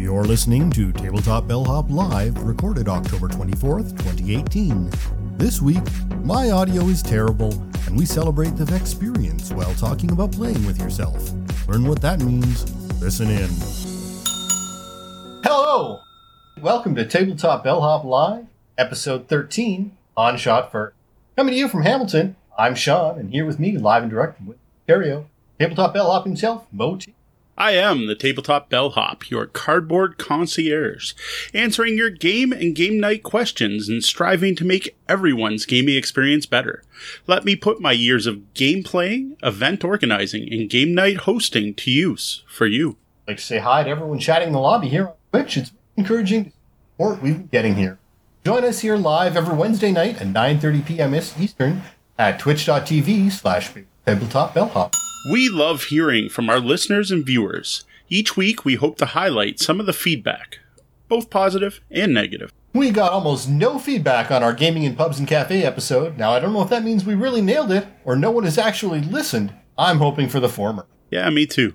You're listening to Tabletop Bellhop Live, recorded October 24th, 2018. This week, my audio is terrible, and we celebrate the experience while talking about playing with yourself. Learn what that means. Listen in. Hello! Welcome to Tabletop Bellhop Live, episode 13, Han Shot First. Coming to you from Hamilton, I'm Sean, and here with me, live and direct with Ontario, Tabletop Bellhop himself, Mo T. I am the Tabletop Bellhop, your cardboard concierge, answering your game and game night questions and striving to make everyone's gaming experience better. Let me put my years of game playing, event organizing, and game night hosting to use for you. I'd like to say hi to everyone chatting in the lobby here on Twitch. It's encouraging to support we've been getting here. Join us here live every Wednesday night at 9.30 p.m. Eastern at twitch.tv slash tabletop bellhop. We love hearing from our listeners and viewers. Each week, we hope to highlight some of the feedback, both positive and negative. We got almost no feedback on our Gaming in Pubs and Cafe episode. Now, I don't know if that means we really nailed it or no one has actually listened. I'm hoping for the former. Yeah, me too.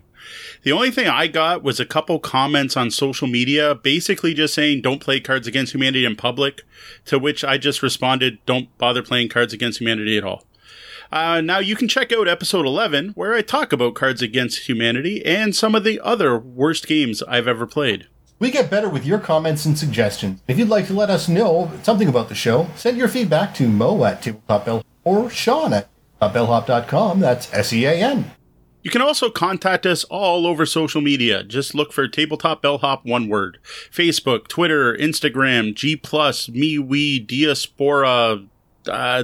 The only thing I got was a couple comments on social media, basically just saying, don't play Cards Against Humanity in public, to which I just responded, don't bother playing Cards Against Humanity at all. Uh, now you can check out episode 11 where I talk about Cards Against Humanity and some of the other worst games I've ever played. We get better with your comments and suggestions. If you'd like to let us know something about the show, send your feedback to Mo at Tabletop Bellhop or Sean at bellhop.com. That's S E A N. You can also contact us all over social media. Just look for Tabletop Bellhop, one word. Facebook, Twitter, Instagram, G+, MeWe, Diaspora, uh,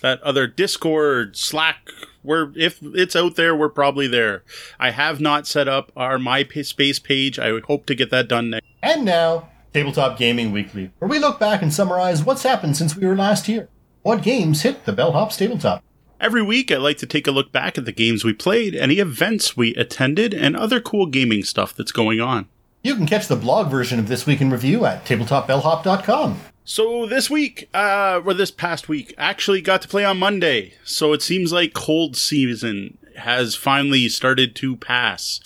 that other Discord, Slack. We're if it's out there, we're probably there. I have not set up our MySpace page. I hope to get that done next. And now, Tabletop Gaming Weekly, where we look back and summarize what's happened since we were last here. What games hit the Bellhop's tabletop? Every week, I like to take a look back at the games we played, any events we attended, and other cool gaming stuff that's going on. You can catch the blog version of This Week in Review at tabletopbellhop.com. So this week, uh, or this past week, actually got to play on Monday. So it seems like cold season has finally started to pass.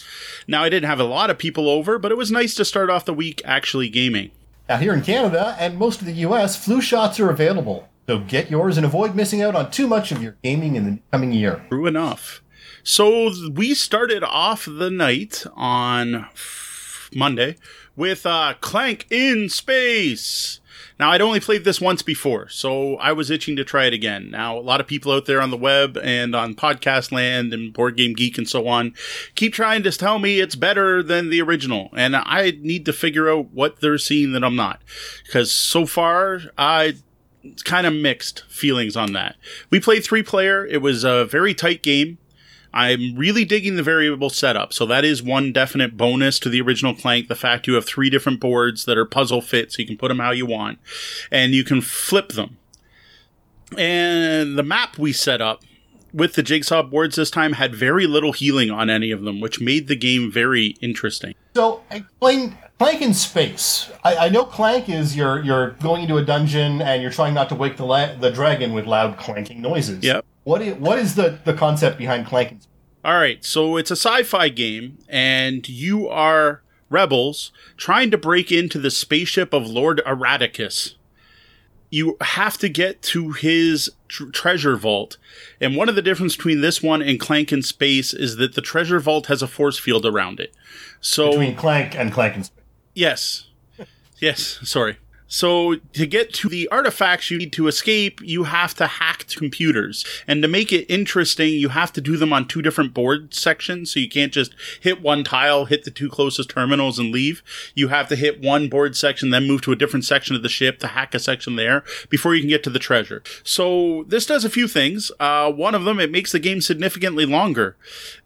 Now I didn't have a lot of people over, but it was nice to start off the week actually gaming. Now here in Canada and most of the US, flu shots are available. So get yours and avoid missing out on too much of your gaming in the coming year. True enough. So we started off the night on Monday with uh, Clank in Space. Now, I'd only played this once before, so I was itching to try it again. Now, a lot of people out there on the web and on podcast land and Board Game Geek and so on keep trying to tell me it's better than the original, and I need to figure out what they're seeing that I'm not. Because so far, I kind of mixed feelings on that. We played three player. It was a very tight game. I'm really digging the variable setup. So that is one definite bonus to the original Clank. The fact you have three different boards that are puzzle fit, so you can put them how you want, and you can flip them. And the map we set up with the jigsaw boards this time had very little healing on any of them, which made the game very interesting. So explain Clank in space. I, I, know Clank is you're you're going into a dungeon and you're trying not to wake the la- the dragon with loud clanking noises. Yep. What is, what is the, the concept behind Clank in space? All right, so it's a sci-fi game, and you are rebels trying to break into the spaceship of Lord Eradikus you have to get to his tr- treasure vault. And one of the difference between this one and Clank in Space is that the treasure vault has a force field around it. So between Clank and Clank in Space. Yes. yes, sorry. So to get to the artifacts you need to escape, you have to hack computers. And to make it interesting, you have to do them on two different board sections. So you can't just hit one tile, hit the two closest terminals and leave. You have to hit one board section, then move to a different section of the ship to hack a section there before you can get to the treasure. So this does a few things. Uh, one of them, it makes the game significantly longer.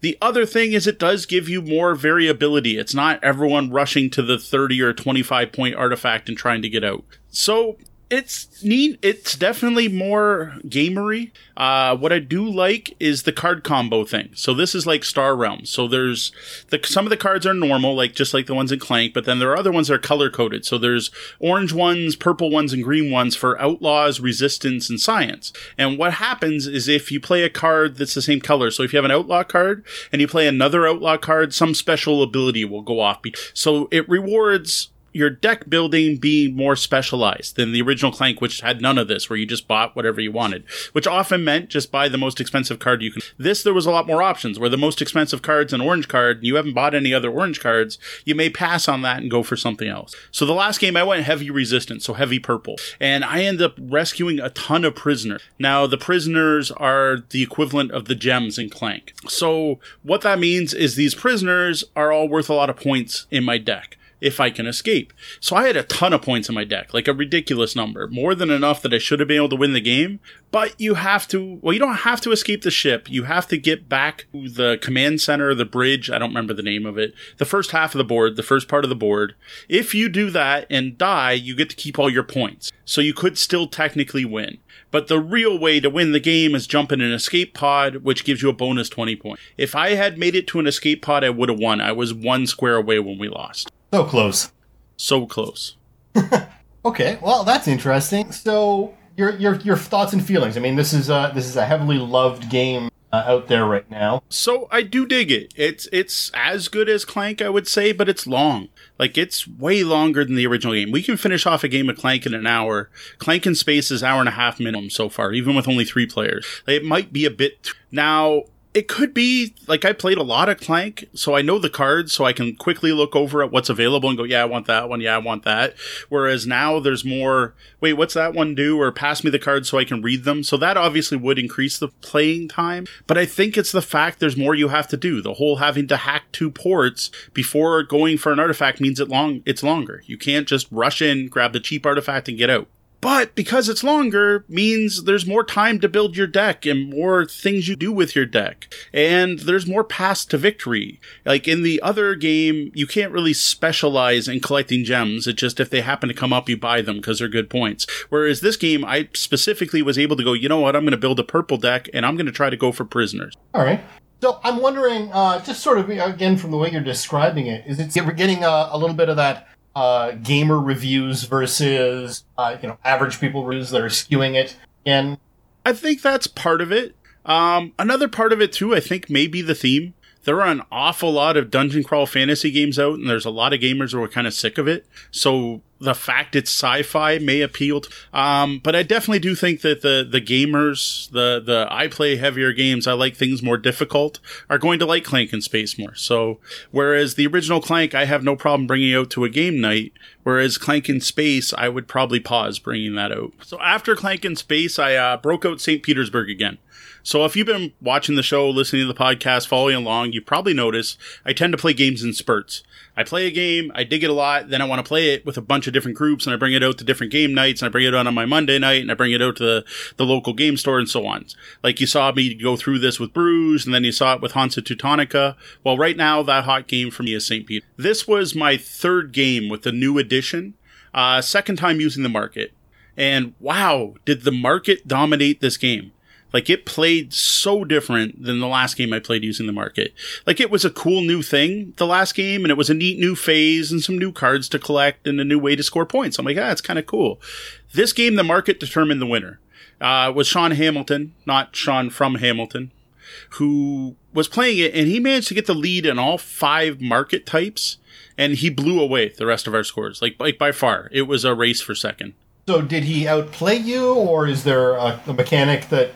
The other thing is it does give you more variability. It's not everyone rushing to the 30 or 25 point artifact and trying to get out. So it's neat. It's definitely more gamery. Uh, what I do like is the card combo thing. So this is like Star Realms. So there's the some of the cards are normal, like just like the ones in Clank, but then there are other ones that are color coded. So there's orange ones, purple ones, and green ones for outlaws, resistance, and science. And what happens is if you play a card that's the same color, so if you have an outlaw card and you play another outlaw card, some special ability will go off. So it rewards your deck building be more specialized than the original Clank, which had none of this, where you just bought whatever you wanted, which often meant just buy the most expensive card you can. This, there was a lot more options, where the most expensive card's an orange card, and you haven't bought any other orange cards, you may pass on that and go for something else. So the last game I went heavy resistance, so heavy purple, and I ended up rescuing a ton of prisoners. Now, the prisoners are the equivalent of the gems in Clank. So what that means is these prisoners are all worth a lot of points in my deck if I can escape. So I had a ton of points in my deck, like a ridiculous number, more than enough that I should have been able to win the game. But you have to, well, you don't have to escape the ship. You have to get back to the command center, the bridge. I don't remember the name of it. The first half of the board, the first part of the board. If you do that and die, you get to keep all your points. So you could still technically win. But the real way to win the game is jump in an escape pod, which gives you a bonus 20 points. If I had made it to an escape pod, I would have won. I was one square away when we lost. So close. So close. okay, well that's interesting. So your your your thoughts and feelings. I mean, this is a this is a heavily loved game uh, out there right now. So I do dig it. It's it's as good as Clank, I would say, but it's long. Like it's way longer than the original game. We can finish off a game of Clank in an hour. Clank in Space is hour and a half minimum so far, even with only three players. It might be a bit now it could be like I played a lot of Clank, so I know the cards, so I can quickly look over at what's available and go, yeah, I want that one, yeah, I want that. Whereas now there's more, wait, what's that one do? Or pass me the cards so I can read them. So that obviously would increase the playing time. But I think it's the fact there's more you have to do. The whole having to hack two ports before going for an artifact means it long it's longer. You can't just rush in, grab the cheap artifact and get out. But because it's longer means there's more time to build your deck and more things you do with your deck. And there's more paths to victory. Like in the other game, you can't really specialize in collecting gems. It's just if they happen to come up, you buy them because they're good points. Whereas this game, I specifically was able to go, you know what, I'm going to build a purple deck and I'm going to try to go for prisoners. All right. So I'm wondering, uh, just sort of again from the way you're describing it, is it we're getting a, a little bit of that uh, gamer reviews versus uh, you know average people reviews that are skewing it and i think that's part of it. Um, another part of it too i think may be the theme. There are an awful lot of dungeon crawl fantasy games out, and there's a lot of gamers who are kind of sick of it. So the fact it's sci-fi may appeal to, um, but I definitely do think that the, the gamers, the, the, I play heavier games, I like things more difficult, are going to like Clank in Space more. So, whereas the original Clank, I have no problem bringing out to a game night, whereas Clank in Space, I would probably pause bringing that out. So after Clank in Space, I, uh, broke out St. Petersburg again. So if you've been watching the show, listening to the podcast, following along, you probably noticed I tend to play games in spurts. I play a game, I dig it a lot, then I want to play it with a bunch of different groups, and I bring it out to different game nights, and I bring it out on my Monday night, and I bring it out to the, the local game store, and so on. Like you saw me go through this with Brews, and then you saw it with Hansa Teutonica. Well, right now, that hot game for me is St. Peter. This was my third game with the new edition, uh, second time using the market. And wow, did the market dominate this game? Like it played so different than the last game I played using the market. Like it was a cool new thing, the last game, and it was a neat new phase and some new cards to collect and a new way to score points. I'm like, ah, it's kind of cool. This game, the market determined the winner. Uh, was Sean Hamilton, not Sean from Hamilton, who was playing it, and he managed to get the lead in all five market types, and he blew away the rest of our scores. Like, like by far, it was a race for second. So, did he outplay you, or is there a, a mechanic that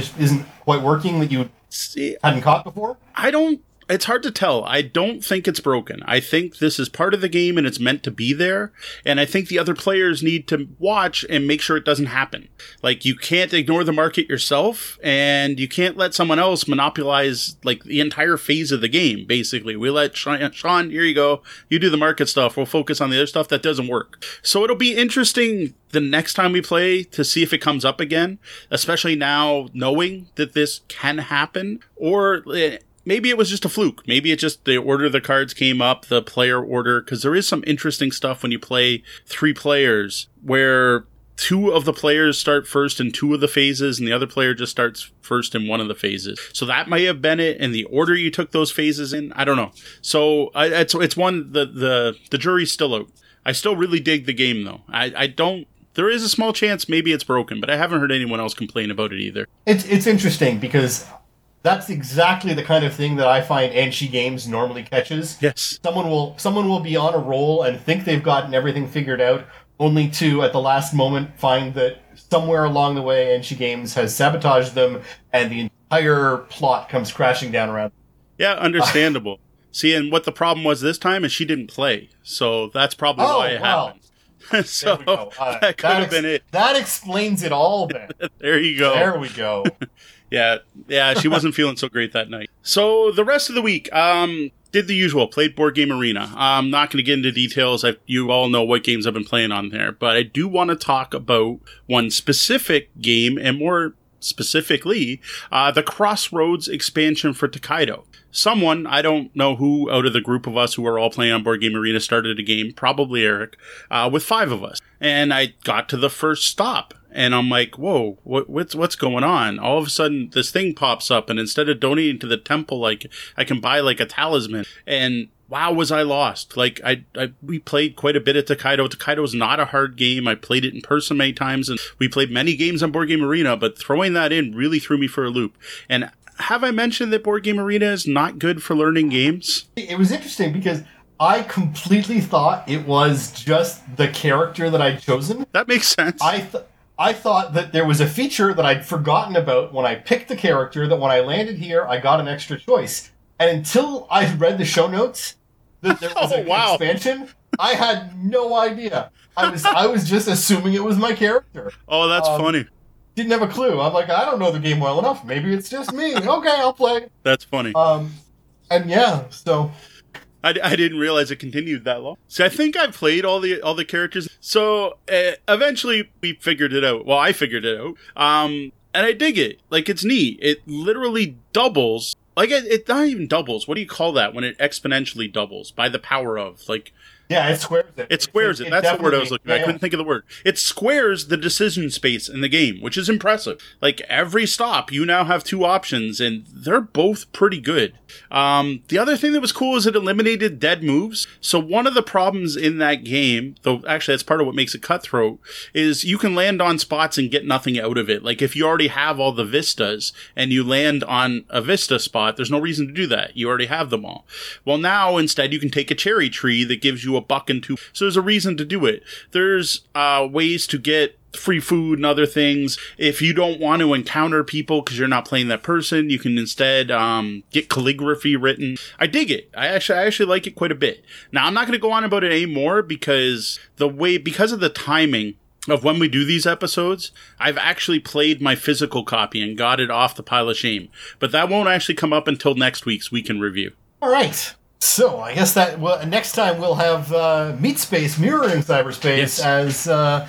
just isn't quite working that you See, hadn't caught before? I don't it's hard to tell. I don't think it's broken. I think this is part of the game and it's meant to be there. And I think the other players need to watch and make sure it doesn't happen. Like you can't ignore the market yourself and you can't let someone else monopolize like the entire phase of the game. Basically, we let Sean, here you go. You do the market stuff. We'll focus on the other stuff that doesn't work. So it'll be interesting the next time we play to see if it comes up again, especially now knowing that this can happen or eh, maybe it was just a fluke. Maybe it just the order the cards came up, the player order, because there is some interesting stuff when you play three players where two of the players start first in two of the phases and the other player just starts first in one of the phases. So that might have been it in the order you took those phases in. I don't know. So I, it's it's one the the the jury's still out. I still really dig the game though. I I don't. There is a small chance maybe it's broken, but I haven't heard anyone else complain about it either. It's it's interesting because that's exactly the kind of thing that I find Anshi Games normally catches. Yes. Someone will someone will be on a roll and think they've gotten everything figured out, only to at the last moment find that somewhere along the way Anshi Games has sabotaged them and the entire plot comes crashing down around. Yeah, understandable. See, and what the problem was this time is she didn't play, so that's probably Oh, why it well. happened. so There we go. Uh, that could have ex- been it. That explains it all then. There you go. There we go. Yeah, yeah, she wasn't feeling so great that night. So the rest of the week, um, did the usual, played Board Game Arena. I'm not going to get into details. I, you all know what games I've been playing on there, but I do want to talk about one specific game, and more specifically, uh, the Crossroads expansion for Tokaido. Someone, I don't know who out of the group of us who are all playing on Board Game Arena started a game, probably Eric, uh, with five of us. And I got to the first stop and I'm like, whoa, what, what's what's going on? All of a sudden, this thing pops up, and instead of donating to the temple, like I can buy like a talisman, and wow, was I lost? Like I, I we played quite a bit at Tokaido. Tokaido is not a hard game. I played it in person many times, and we played many games on Board Game Arena. But throwing that in really threw me for a loop. And have I mentioned that Board Game Arena is not good for learning games? it was interesting because I completely thought it was just the character that I'd chosen. That makes sense. I th- I thought that there was a feature that I'd forgotten about when I picked the character that when I landed here I got an extra choice. And until I read the show notes that there was Oh, an wow. expansion, I had no idea. I was I was just assuming it was my character. oh, that's um, funny. Didn't have a clue. I'm like, I don't know the game well enough. Maybe it's just me. Okay, I'll play. That's funny. Um, and yeah, so I, I didn't realize it continued that long. See, I think I played all the all the characters. So uh, eventually we figured it out. Well, I figured it out. Um, and I dig it. Like it's neat. It literally doubles. Like it, it not even doubles. What do you call that when it exponentially doubles by the power of? Like yeah, it squares it. it squares it. That's the word I was looking. for. I couldn't think of the word. It squares the decision space in the game, which is impressive. Like every stop, you now have two options, and they're both pretty good. Um, the other thing that was cool is it eliminated dead moves. So one of the problems in that game, though actually that's part of what makes it cutthroat, is you can land on spots and get nothing out of it. Like if you already have all the vistas and you land on a vista spot, there's no reason to do that. You already have them all. Well, now instead you can take a cherry tree that gives you a buck and two. So there's a reason to do it. There's uh, ways to get free food and other things. If you don't want to encounter people because you're not playing that person, you can instead um, get calligraphy written. I dig it. I actually, I actually like it quite a bit. Now I'm not going to go on about it anymore because the way, because of the timing of when we do these episodes, I've actually played my physical copy and got it off the pile of shame. But that won't actually come up until next week's weekend review. All right. So I guess that well, next time we'll have uh, Meat Space mirroring cyberspace Yes. as uh,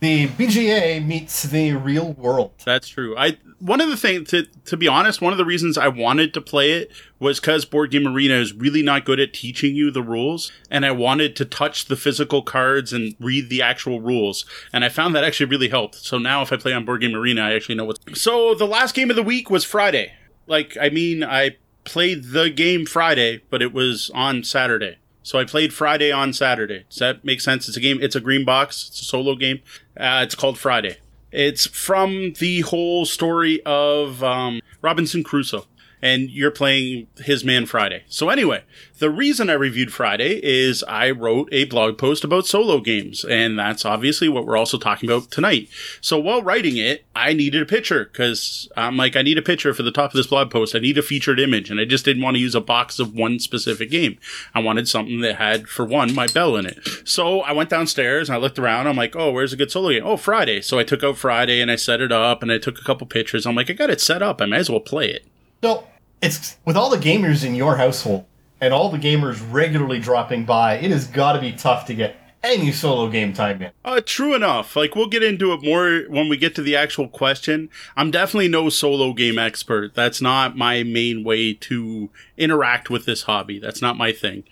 the BGA meets the real world. That's true. I one of the things to to be honest, one of the reasons I wanted to play it was because Board Game Arena is really not good at teaching you the rules, and I wanted to touch the physical cards and read the actual rules, and I found that actually really helped. So now if I play on Board Game Arena, I actually know what's. So the last game of the week was Friday. Like I mean, I played the game Friday, but it was on Saturday. So I played Friday on Saturday. Does that make sense? It's a game. It's a green box. It's a solo game. Uh, it's called Friday. It's from the whole story of um, Robinson Crusoe, and you're playing his man Friday. So anyway, the reason I reviewed Friday is I wrote a blog post about solo games, and that's obviously what we're also talking about tonight. So while writing it, I needed a picture because I'm like, I need a picture for the top of this blog post. I need a featured image, and I just didn't want to use a box of one specific game. I wanted something that had, for one, my bell in it. So I went downstairs and I looked around. I'm like, oh, where's a good solo game? Oh, Friday. So I took out Friday and I set it up and I took a couple pictures. I'm like, I got it set up. I might as well play it. So it's with all the gamers in your household and all the gamers regularly dropping by, it has got to be tough to get any solo game time in. Uh, true enough. Like we'll get into it more when we get to the actual question. I'm definitely no solo game expert. That's not my main way to interact with this hobby. That's not my thing.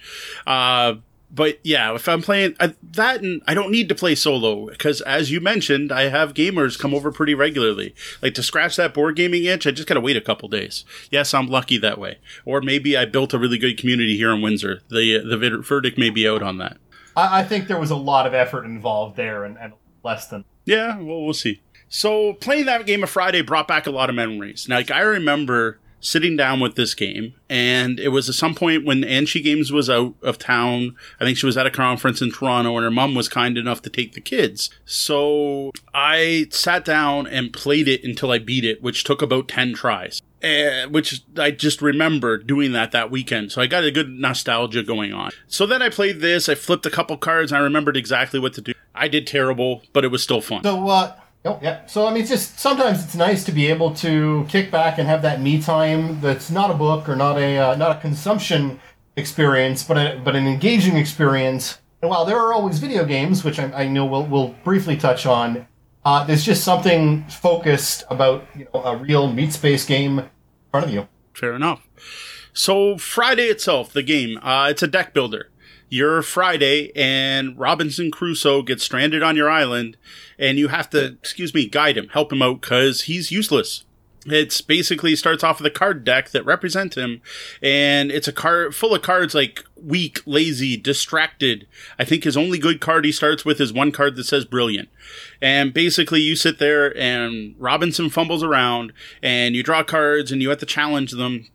Uh, but yeah, if I'm playing I, that, and I don't need to play solo because, as you mentioned, I have gamers come over pretty regularly. Like to scratch that board gaming itch, I just gotta wait a couple days. Yes, I'm lucky that way. Or maybe I built a really good community here in Windsor. The the verdict may be out on that. I, I think there was a lot of effort involved there, and, and less than. Yeah, well, we'll see. So playing that game of Friday brought back a lot of memories. Now, like I remember sitting down with this game, and it was at some point when Anshi Games was out of town. I think she was at a conference in Toronto, and her mom was kind enough to take the kids. So I sat down and played it until I beat it, which took about 10 tries. Uh, which I just remember doing that that weekend. So I got a good nostalgia going on. So then I played this. I flipped a couple cards. And I remembered exactly what to do. I did terrible, but it was still fun. So, uh, oh, yeah. So, I mean, it's just sometimes it's nice to be able to kick back and have that me time that's not a book or not a uh, not a consumption experience, but a, but an engaging experience. And while there are always video games, which I, I know we'll, we'll briefly touch on, uh, there's just something focused about you know a real meat space game in front of you. Fair enough. So Friday itself, the game, uh, it's a deck builder. You're Friday, and Robinson Crusoe gets stranded on your island, and you have to, excuse me, guide him, help him out, because he's useless. It's basically starts off with a card deck that represent him, and it's a card full of cards like weak, lazy, distracted. I think his only good card he starts with is one card that says brilliant. And basically, you sit there and Robinson fumbles around, and you draw cards, and you have to challenge them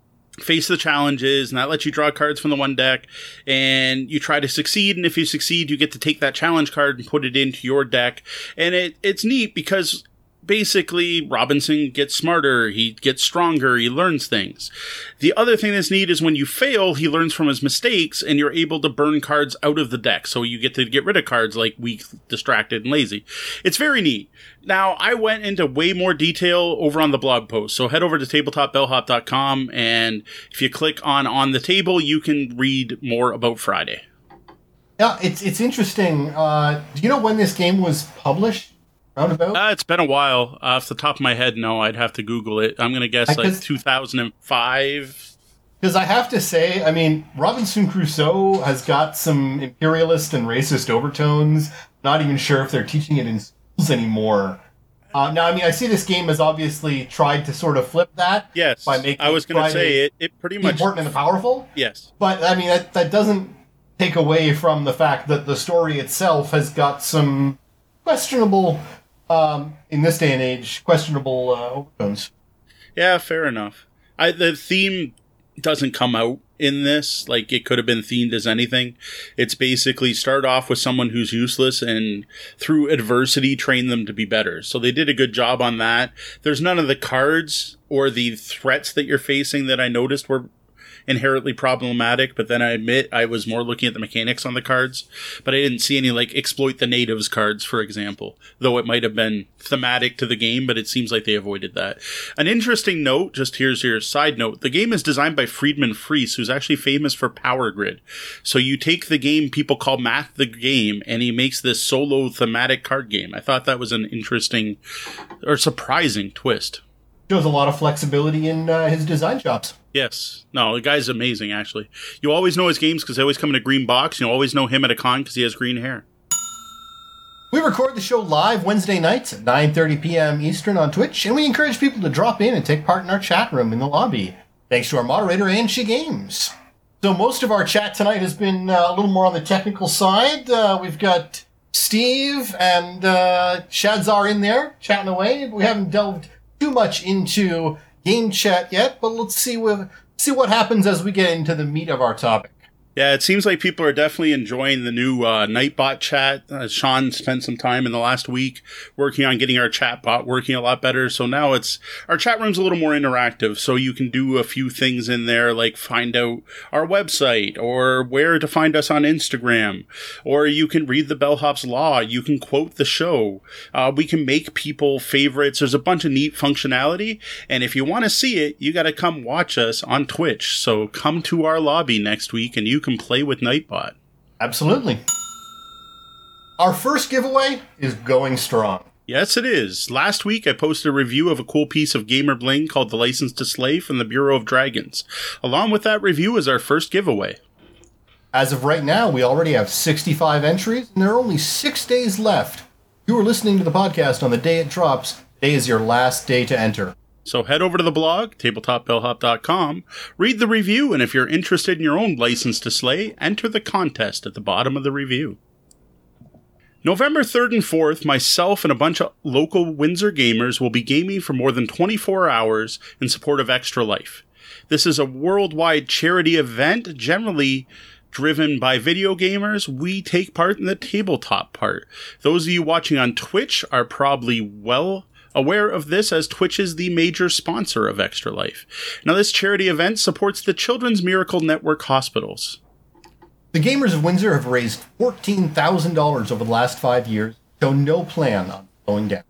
face the challenges and that lets you draw cards from the one deck. And you try to succeed and if you succeed you get to take that challenge card and put it into your deck. And it it's neat because basically Robinson gets smarter, he gets stronger, he learns things. The other thing that's neat is when you fail, he learns from his mistakes and you're able to burn cards out of the deck. So you get to get rid of cards like weak, distracted, and lazy. It's very neat. Now, I went into way more detail over on the blog post. So head over to tabletopbellhop.com and if you click on on the table, you can read more about Friday. Yeah, it's it's interesting. Uh, do you know when this game was published? Roundabout? Uh, it's been a while. Uh, off the top of my head, no, I'd have to Google it. I'm going to guess like 2005. Because I have to say, I mean, Robinson Crusoe has got some imperialist and racist overtones. Not even sure if they're teaching it in schools anymore. Uh, now, I mean, I see this game has obviously tried to sort of flip that. Yes, by making I was going to say it. It pretty much important and the powerful. Yes, but I mean that that doesn't take away from the fact that the story itself has got some questionable um, in this day and age, questionable uh, overtones. Yeah, fair enough. I, the theme doesn't come out in this like it could have been themed as anything. It's basically start off with someone who's useless and through adversity train them to be better. So they did a good job on that. There's none of the cards or the threats that you're facing that I noticed were inherently problematic, but then I admit I was more looking at the mechanics on the cards. But I didn't see any like exploit the natives cards, for example, though it might have been thematic to the game, but it seems like they avoided that. An interesting note, just here's your side note. The game is designed by Friedemann Friese, who's actually famous for Power Grid. So you take the game people call Math the Game, and he makes this solo thematic card game. I thought that was an interesting or surprising twist. Shows a lot of flexibility in uh, his design chops. Yes. No, the guy's amazing, actually. You always know his games because they always come in a green box. You always know him at a con because he has green hair. We record the show live Wednesday nights at 9.30 p.m. Eastern on Twitch, and we encourage people to drop in and take part in our chat room in the lobby. Thanks to our moderator, Anshi Games. So most of our chat tonight has been uh, a little more on the technical side. Uh, we've got Steve and uh, Shadzar in there chatting away. We haven't delved too much into game chat yet, but let's see what see what happens as we get into the meat of our topic. Yeah, it seems like people are definitely enjoying the new uh, Nightbot chat. Uh, Sean spent some time in the last week working on getting our chat bot working a lot better. So now it's our chat room's a little more interactive. So you can do a few things in there, like find out our website or where to find us on Instagram, or you can read the Bellhop's Law. You can quote the show. Uh, we can make people favorites. There's a bunch of neat functionality, and if you want to see it, you got to come watch us on Twitch. So come to our lobby next week, and you can play with Nightbot. Absolutely. Our first giveaway is going strong. Yes, it is. Last week, I posted a review of a cool piece of gamer bling called The License to Slay from the Bureau of Dragons. Along with that review is our first giveaway. As of right now, we already have 65 entries, and there are only six days left. You are listening to the podcast on the day it drops. Today is your last day to enter. So head over to the blog, tabletopbellhop.com, read the review, and if you're interested in your own license to slay, enter the contest at the bottom of the review. November 3rd and 4th, myself and a bunch of local Windsor gamers will be gaming for more than 24 hours in support of Extra Life. This is a worldwide charity event, generally driven by video gamers. We take part in the tabletop part. Those of you watching on Twitch are probably well aware of this as Twitch is the major sponsor of Extra Life. Now, this charity event supports the Children's Miracle Network hospitals. The Gamers of Windsor have raised $14,000 over the last five years, so no plan on going down.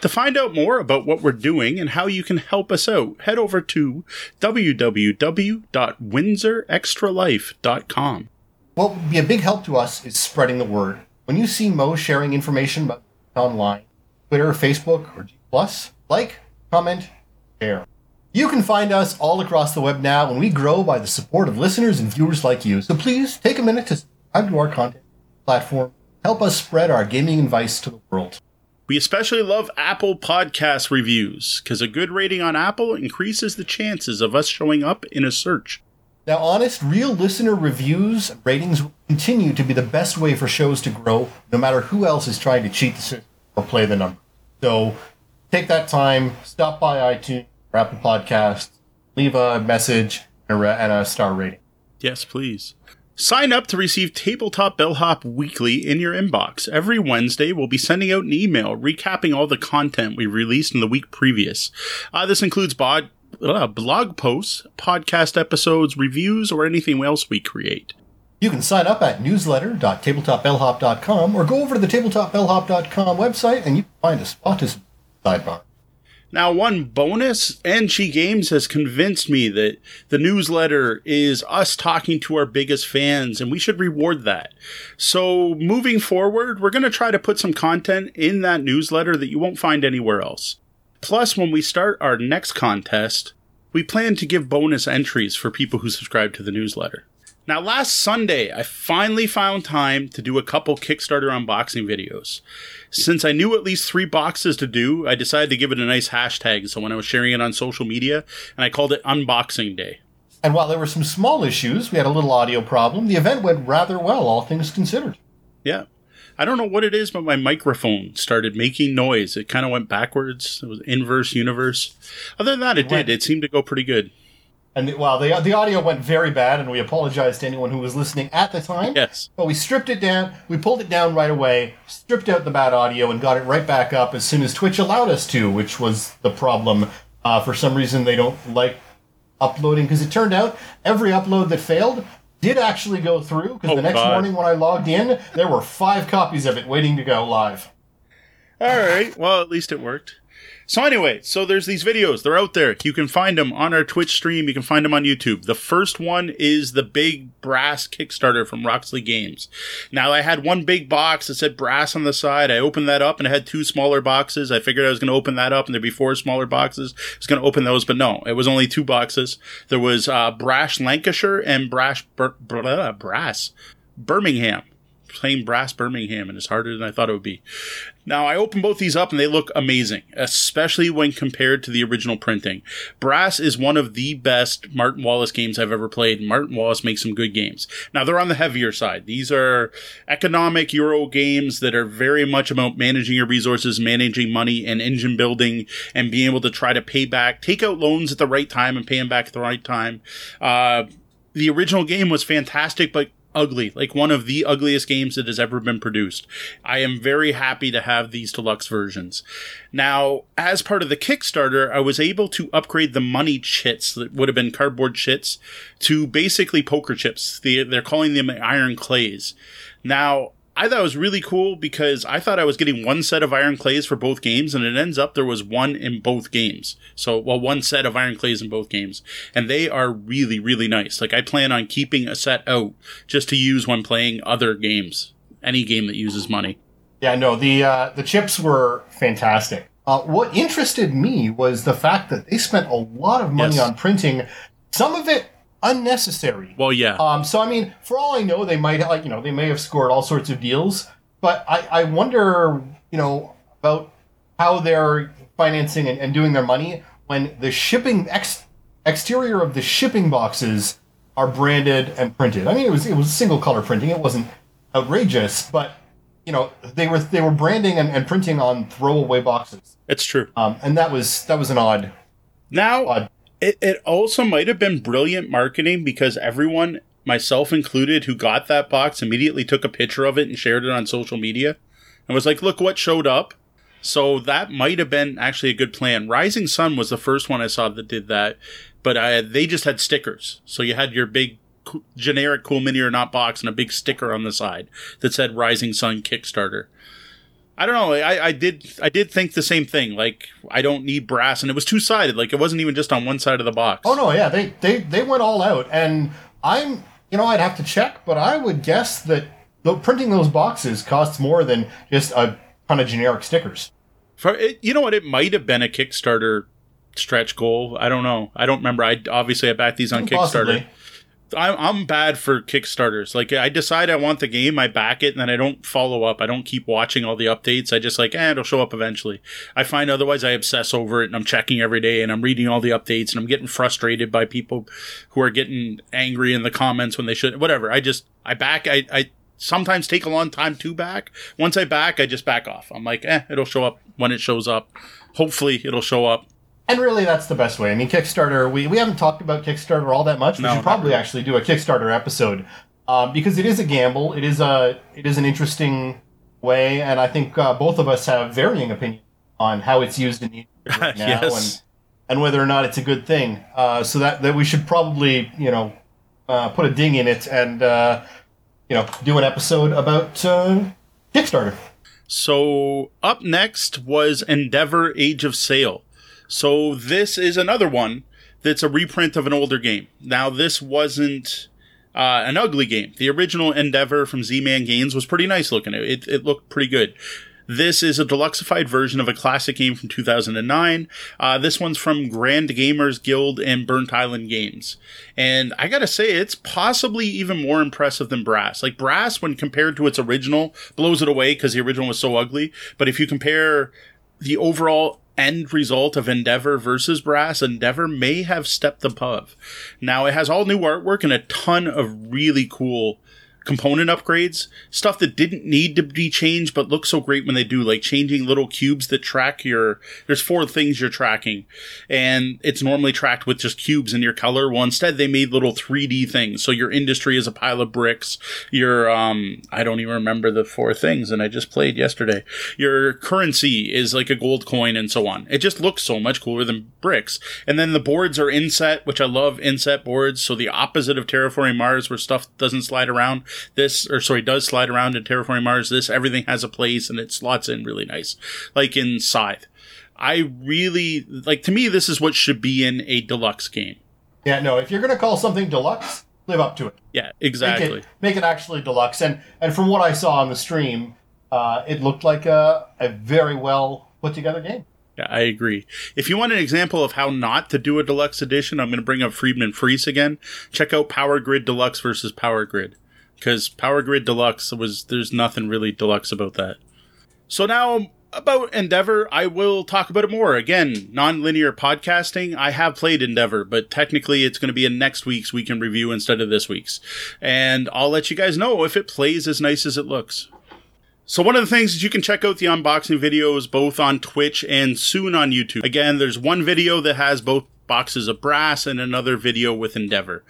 To find out more about what we're doing and how you can help us out, head over to www.windsorextralife.com. What would be a big help to us is spreading the word. When you see Mo sharing information about online, Twitter, Facebook, or G+, like, comment, share. You can find us all across the web now, and we grow by the support of listeners and viewers like you. So please take a minute to subscribe to our content platform. Help us spread our gaming advice to the world. We especially love Apple podcast reviews because a good rating on Apple increases the chances of us showing up in a search. Now, honest, real listener reviews and ratings will continue to be the best way for shows to grow, no matter who else is trying to cheat the system or play the number. So take that time, stop by iTunes, Apple Podcasts, leave a message and a, and a star rating. Yes, please. Sign up to receive Tabletop Bellhop weekly in your inbox. Every Wednesday, we'll be sending out an email recapping all the content we released in the week previous. Uh, this includes bod- uh, blog posts, podcast episodes, reviews, or anything else we create. You can sign up at newsletter.tabletopbellhop.com or go over to the tabletopbellhop.com website and you can find a spot to sidebar. Now, one bonus, Anshi Games has convinced me that the newsletter is us talking to our biggest fans, and we should reward that. So, moving forward, we're going to try to put some content in that newsletter that you won't find anywhere else. Plus, when we start our next contest, we plan to give bonus entries for people who subscribe to the newsletter. Now, last Sunday, I finally found time to do a couple Kickstarter unboxing videos. Since I knew at least three boxes to do, I decided to give it a nice hashtag. So when I was sharing it on social media, and I called it Unboxing Day. And while there were some small issues, we had a little audio problem, the event went rather well, all things considered. Yeah. I don't know what it is, but my microphone started making noise. It kind of went backwards. It was inverse universe. Other than that, it did. It seemed to go pretty good. And the, well, the the audio went very bad, and we apologize to anyone who was listening at the time. Yes. But we stripped it down. We pulled it down right away, stripped out the bad audio, and got it right back up as soon as Twitch allowed us to, which was the problem. Uh, for some reason, they don't like uploading because it turned out every upload that failed did actually go through. Because Oh, the next God. morning when I logged in, there were five copies of it waiting to go live. All right. Well, at least it worked. So anyway, so there's these videos. They're out there. You can find them on our Twitch stream. You can find them on YouTube. The first one is the big brass Kickstarter from Roxley Games. Now I had one big box that said brass on the side. I opened that up and it had two smaller boxes. I figured I was going to open that up and there'd be four smaller boxes. I was going to open those, but no, it was only two boxes. There was uh, brass Lancashire and brass Bur- blah, brass Birmingham playing brass Birmingham and it's harder than I thought it would be. Now I open both these up and they look amazing, especially when compared to the original printing. Brass is one of the best Martin Wallace games I've ever played. Martin Wallace makes some good games. Now they're on the heavier side. These are economic Euro games that are very much about managing your resources, managing money and engine building and being able to try to pay back, take out loans at the right time and pay them back at the right time. Uh, the original game was fantastic, but ugly, like one of the ugliest games that has ever been produced. I am very happy to have these deluxe versions. Now, as part of the Kickstarter, I was able to upgrade the money chits that would have been cardboard chits to basically poker chips. They, they're calling them iron clays. Now, I thought it was really cool because I thought I was getting one set of iron clays for both games, and it ends up there was one in both games. So, well, one set of iron clays in both games, and they are really, really nice. Like I plan on keeping a set out just to use when playing other games, any game that uses money. Yeah, no, the uh, the chips were fantastic. Uh, what interested me was the fact that they spent a lot of money Yes. on printing. Some of it unnecessary. Well, yeah. Um, so I mean, for all I know, they might like you know they may have scored all sorts of deals, but I, I wonder you know about how they're financing and, and doing their money when the shipping ex, exterior of the shipping boxes are branded and printed. I mean, it was it was single color printing. It wasn't outrageous, but you know they were they were branding and, and printing on throwaway boxes, it's true. um, and that was that was an odd Now, odd. It, it also might have been brilliant marketing because everyone, myself included, who got that box immediately took a picture of it and shared it on social media and was like, look what showed up. So that might have been actually a good plan. Rising Sun was the first one I saw that did that, but I, they just had stickers. So you had your big generic cool mini or not box and a big sticker on the side that said Rising Sun Kickstarter. I don't know. I, I did I did think the same thing. Like I don't need brass, and it was two sided. Like it wasn't even just on one side of the box. Oh no, yeah, they they they went all out, and I'm you know I'd have to check, but I would guess that the printing those boxes costs more than just a ton of generic stickers. For it, you know what? It might have been a Kickstarter stretch goal. I don't know. I don't remember. I obviously I backed these on Kickstarter. I'm, I'm bad for Kickstarters. Like I decide I want the game, I back it, and then I don't follow up. I don't keep watching all the updates. I just like, eh, it'll show up eventually. I find otherwise I obsess over it, and I'm checking every day, and I'm reading all the updates, and I'm getting frustrated by people who are getting angry in the comments when they should. Whatever. I just I back. I I sometimes take a long time to back. Once I back, I just back off. I'm like, eh, it'll show up when it shows up. Hopefully, it'll show up. And really, that's the best way. I mean, Kickstarter. We, we haven't talked about Kickstarter all that much. We No, should probably really. actually do a Kickstarter episode um, because it is a gamble. It is a it is an interesting way, and I think uh, both of us have varying opinions on how it's used in the industry right now Yes. and and whether or not it's a good thing. Uh, so that that we should probably you know uh, put a ding in it and uh, you know do an episode about uh, Kickstarter. So up next was Endeavor Age of Sail. So this is another one that's a reprint of an older game. Now this wasn't uh, an ugly game. The original Endeavor from Z-Man Games was pretty nice looking. It, it looked pretty good. This is a deluxified version of a classic game from 2009. Uh, this one's from Grand Gamers Guild and Burnt Island Games. And I gotta say, it's possibly even more impressive than Brass. Like, Brass, when compared to its original, blows it away because the original was so ugly. But if you compare the overall end result of Endeavor versus Brass, Endeavor may have stepped above. Now, it has all new artwork and a ton of really cool component upgrades, stuff that didn't need to be changed but looks so great when they do, like changing little cubes that track your. There's four things you're tracking, and it's normally tracked with just cubes in your color. Well, instead they made little 3D things. So your industry is a pile of bricks. Your um, I don't even remember the four things, and I just played yesterday. Your currency is like a gold coin, and so on. It just looks so much cooler than bricks. And then the boards are inset, which I love inset boards. So the opposite of Terraforming Mars, where stuff doesn't slide around. This, or sorry, does slide around in Terraforming Mars. This, everything has a place and it slots in really nice. Like in Scythe. I really, like, to me, this is what should be in a deluxe game. Yeah, no, if you're going to call something deluxe, live up to it. Yeah, Make exactly. it, make it actually deluxe. And and from what I saw on the stream, uh, it looked like a, a very well put together game. Yeah, I agree. If you want an example of how not to do a deluxe edition, I'm going to bring up Friedemann Friese again. Check out Power Grid Deluxe versus Power Grid. Because Power Grid Deluxe was, there's nothing really deluxe about that. So now about Endeavor, I will talk about it more. Again, non-linear podcasting. I have played Endeavor, but technically it's going to be in next week's we can review instead of this week's. And I'll let you guys know if it plays as nice as it looks. So one of the things is you can check out the unboxing videos both on Twitch and soon on YouTube. Again, there's one video that has both boxes of brass and another video with Endeavor.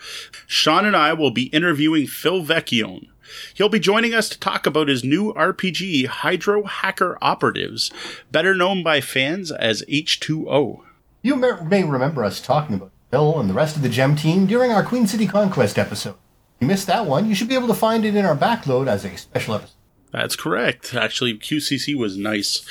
Sean and I will be interviewing Phil Vecchione. He'll be joining us to talk about his new RPG, Hydro Hacker Operatives, better known by fans as H2O. You may, remember us talking about Phil and the rest of the Gem team during our Queen City Conquest episode. If you missed that one, you should be able to find it in our backload as a special episode. That's correct. Actually, QCC was nice.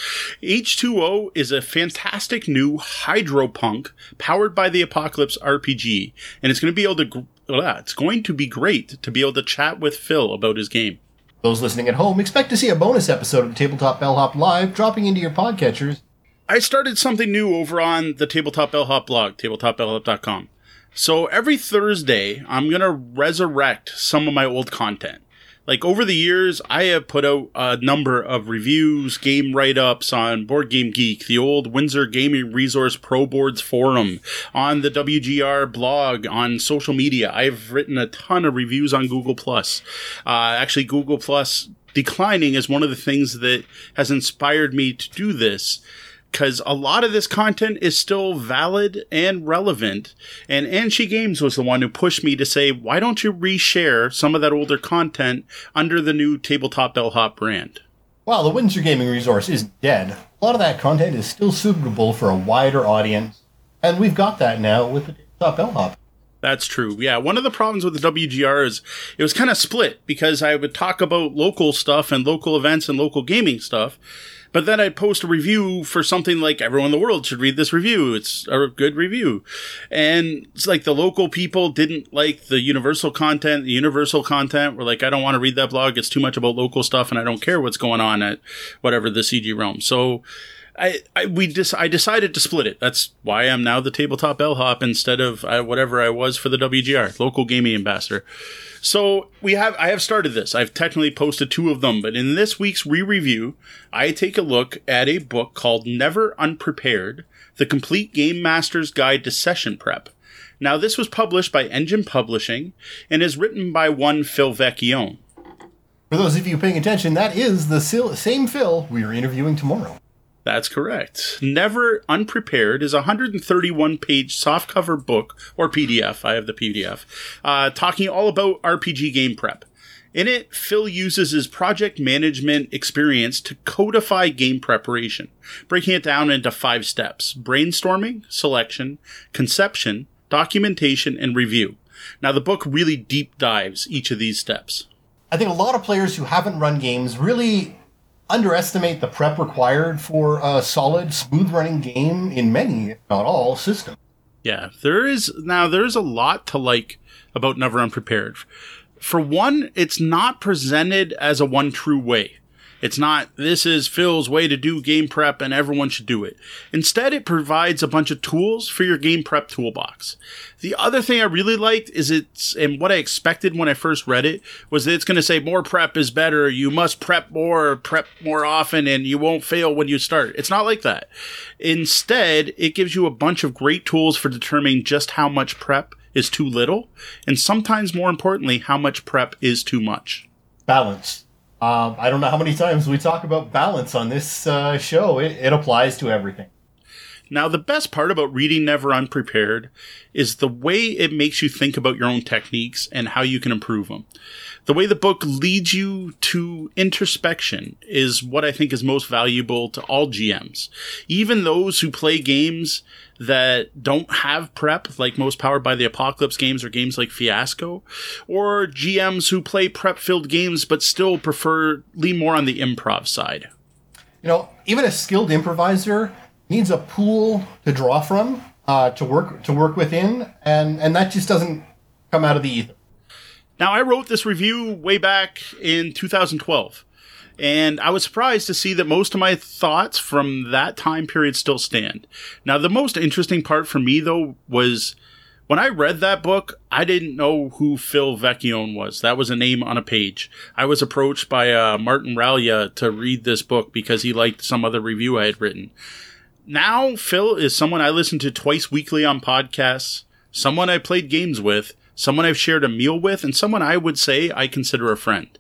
H2O is a fantastic new hydropunk powered by the Apocalypse RPG, and it's going to be able to. gr- It's going to be great to be able to chat with Phil about his game. Those listening at home, expect to see a bonus episode of Tabletop Bellhop Live dropping into your podcatchers. I started something new over on the Tabletop Bellhop blog, tabletopbellhop.com. So every Thursday, I'm going to resurrect some of my old content. Like over the years, I have put out a number of reviews, game write ups on Board Game Geek, the old Windsor Gaming Resource Pro Boards forum, on the WGR blog, on social media. I've written a ton of reviews on Google Plus. Uh, actually, Google Plus declining is one of the things that has inspired me to do this because a lot of this content is still valid and relevant. And Anshi Games was the one who pushed me to say, why don't you reshare some of that older content under the new Tabletop Bellhop brand? While the Windsor Gaming Resource is dead, a lot of that content is still suitable for a wider audience, and we've got that now with the Tabletop Bellhop. That's true. Yeah, one of the problems with the WGR is it was kind of split because I would talk about local stuff and local events and local gaming stuff but then I'd post a review for something like everyone in the world should read this review. It's a good review. And it's like the local people didn't like the universal content. The universal content were like, I don't want to read that blog. It's too much about local stuff and I don't care what's going on at whatever the CG realm. So, I, I we just I decided to split it. That's why I'm now the tabletop bellhop instead of uh, whatever I was for the WGR, local gaming ambassador. So we have I have started this. I've technically posted two of them, but in this week's re-review, I take a look at a book called Never Unprepared: The Complete Game Master's Guide to Session Prep. Now, this was published by Engine Publishing and is written by one Phil Vecchione. For those of you paying attention, that is the same Phil we are interviewing tomorrow. That's correct. Never Unprepared is a 131 page softcover book, or PDF, I have the PDF, uh, talking all about RPG game prep. In it, Phil uses his project management experience to codify game preparation, breaking it down into five steps brainstorming, selection, conception, documentation, and review. Now, the book really deep dives each of these steps. I think a lot of players who haven't run games really underestimate the prep required for a solid, smooth running game in many, if not all, systems. Yeah, there is now there's a lot to like about Never Unprepared. For one, it's not presented as a one true way. It's not, this is Phil's way to do game prep and everyone should do it. Instead, it provides a bunch of tools for your game prep toolbox. The other thing I really liked is it's, and what I expected when I first read it, was that it's going to say more prep is better. You must prep more, prep more often, and you won't fail when you start. It's not like that. Instead, it gives you a bunch of great tools for determining just how much prep is too little, and sometimes more importantly, how much prep is too much. Balance um, I don't know how many times we talk about balance on this uh, show. It, it applies to everything. Now, the best part about reading Never Unprepared is the way it makes you think about your own techniques and how you can improve them. The way the book leads you to introspection is what I think is most valuable to all GMs. Even those who play games that don't have prep, like most Powered by the Apocalypse games or games like Fiasco, or GMs who play prep filled games but still prefer lean more on the improv side. You know, even a skilled improviser needs a pool to draw from, uh, to work to work within, and and that just doesn't come out of the ether. Now, I wrote this review way back in 2012. And I was surprised to see that most of my thoughts from that time period still stand. Now, the most interesting part for me, though, was when I read that book, I didn't know who Phil Vecchione was. That was a name on a page. I was approached by uh, Martin Ralya to read this book because he liked some other review I had written. Now, Phil is someone I listen to twice weekly on podcasts, someone I played games with, someone I've shared a meal with, and someone I would say I consider a friend.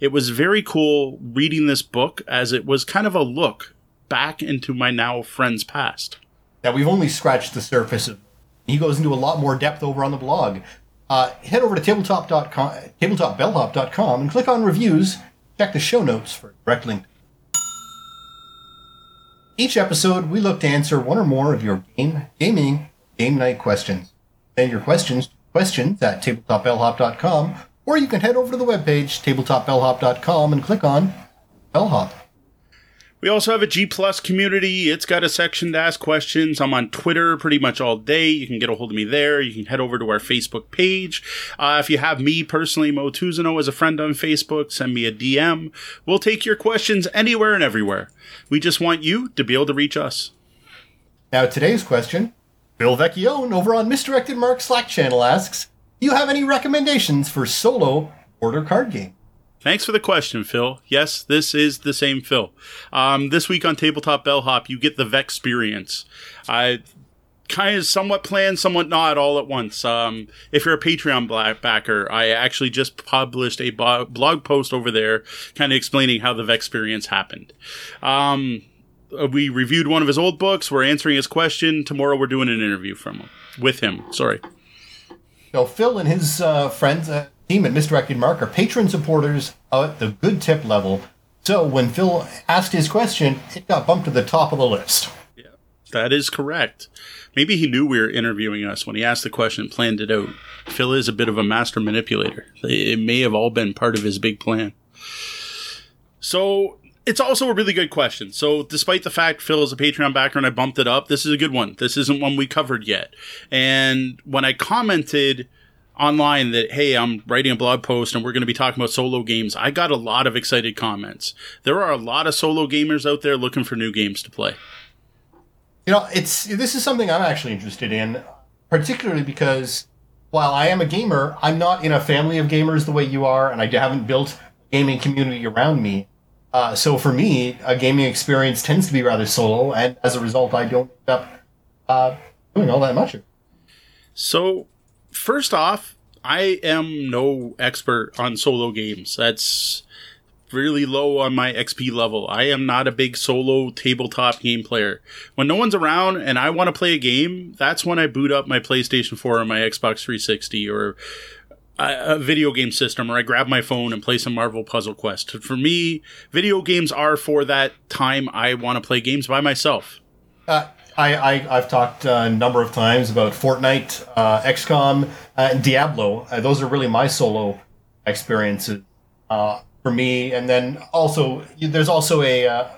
It was very cool reading this book as it was kind of a look back into my now friend's past. That we've only scratched the surface of. He goes into a lot more depth over on the blog. Uh, head over to tabletop.com, tabletopbellhop.com and click on reviews. Check the show notes for direct link. Each episode, we look to answer one or more of your game, gaming, game night questions. Send your questions questions at tabletopbellhop.com, or you can head over to the webpage, tabletopbellhop.com, and click on Bellhop. We also have a G Plus community. It's got a section to ask questions. I'm on Twitter pretty much all day. You can get a hold of me there. You can head over to our Facebook page. Uh, if you have me personally, Moe Tuzano, as a friend on Facebook, send me a DM. We'll take your questions anywhere and everywhere. We just want you to be able to reach us. Now, today's question Phil Vecchione over on Misdirected Mark Slack channel asks, Do you have any recommendations for solo border card game? Thanks for the question, Phil. Yes, this is the same Phil. Um, this week on Tabletop Bellhop, you get the Vex experience. I kind of somewhat planned, somewhat not, all at once. Um, if you're a Patreon backer, I actually just published a blog post over there, kind of explaining how the Vex experience happened. Um, we reviewed one of his old books. We're answering his question. Tomorrow, we're doing an interview from him with him. Sorry. Now, Phil and his uh, friends. Uh- team at Misdirected Mark are patron supporters at the good tip level. So when Phil asked his question, it got bumped to the top of the list. Yeah, that is correct. Maybe he knew we were interviewing us when he asked the question, planned it out. Phil is a bit of a master manipulator. It may have all been part of his big plan. So it's also a really good question. So, despite the fact Phil is a Patreon backer and I bumped it up, this is a good one. This isn't one we covered yet. And when I commented online that hey i'm writing a blog post and we're going to be talking about solo games i got a lot of excited comments there are a lot of solo gamers out there looking for new games to play you know it's this is something i'm actually interested in particularly because while i am a gamer i'm not in a family of gamers the way you are and i haven't built a gaming community around me uh, so for me a gaming experience tends to be rather solo and as a result i don't end up uh, doing all that much so first off, I am no expert on solo games. That's really low on my XP level. I am not a big solo tabletop game player. When no one's around and I want to play a game, that's when I boot up my PlayStation 4 or my Xbox 360 or a, video game system or I grab my phone and play some Marvel Puzzle Quest. For me, video games are for that time I want to play games by myself. Uh, I, I have talked uh, a number of times about Fortnite, uh, XCOM, uh, and Diablo. Uh, those are really my solo experiences for me. And then also there's also a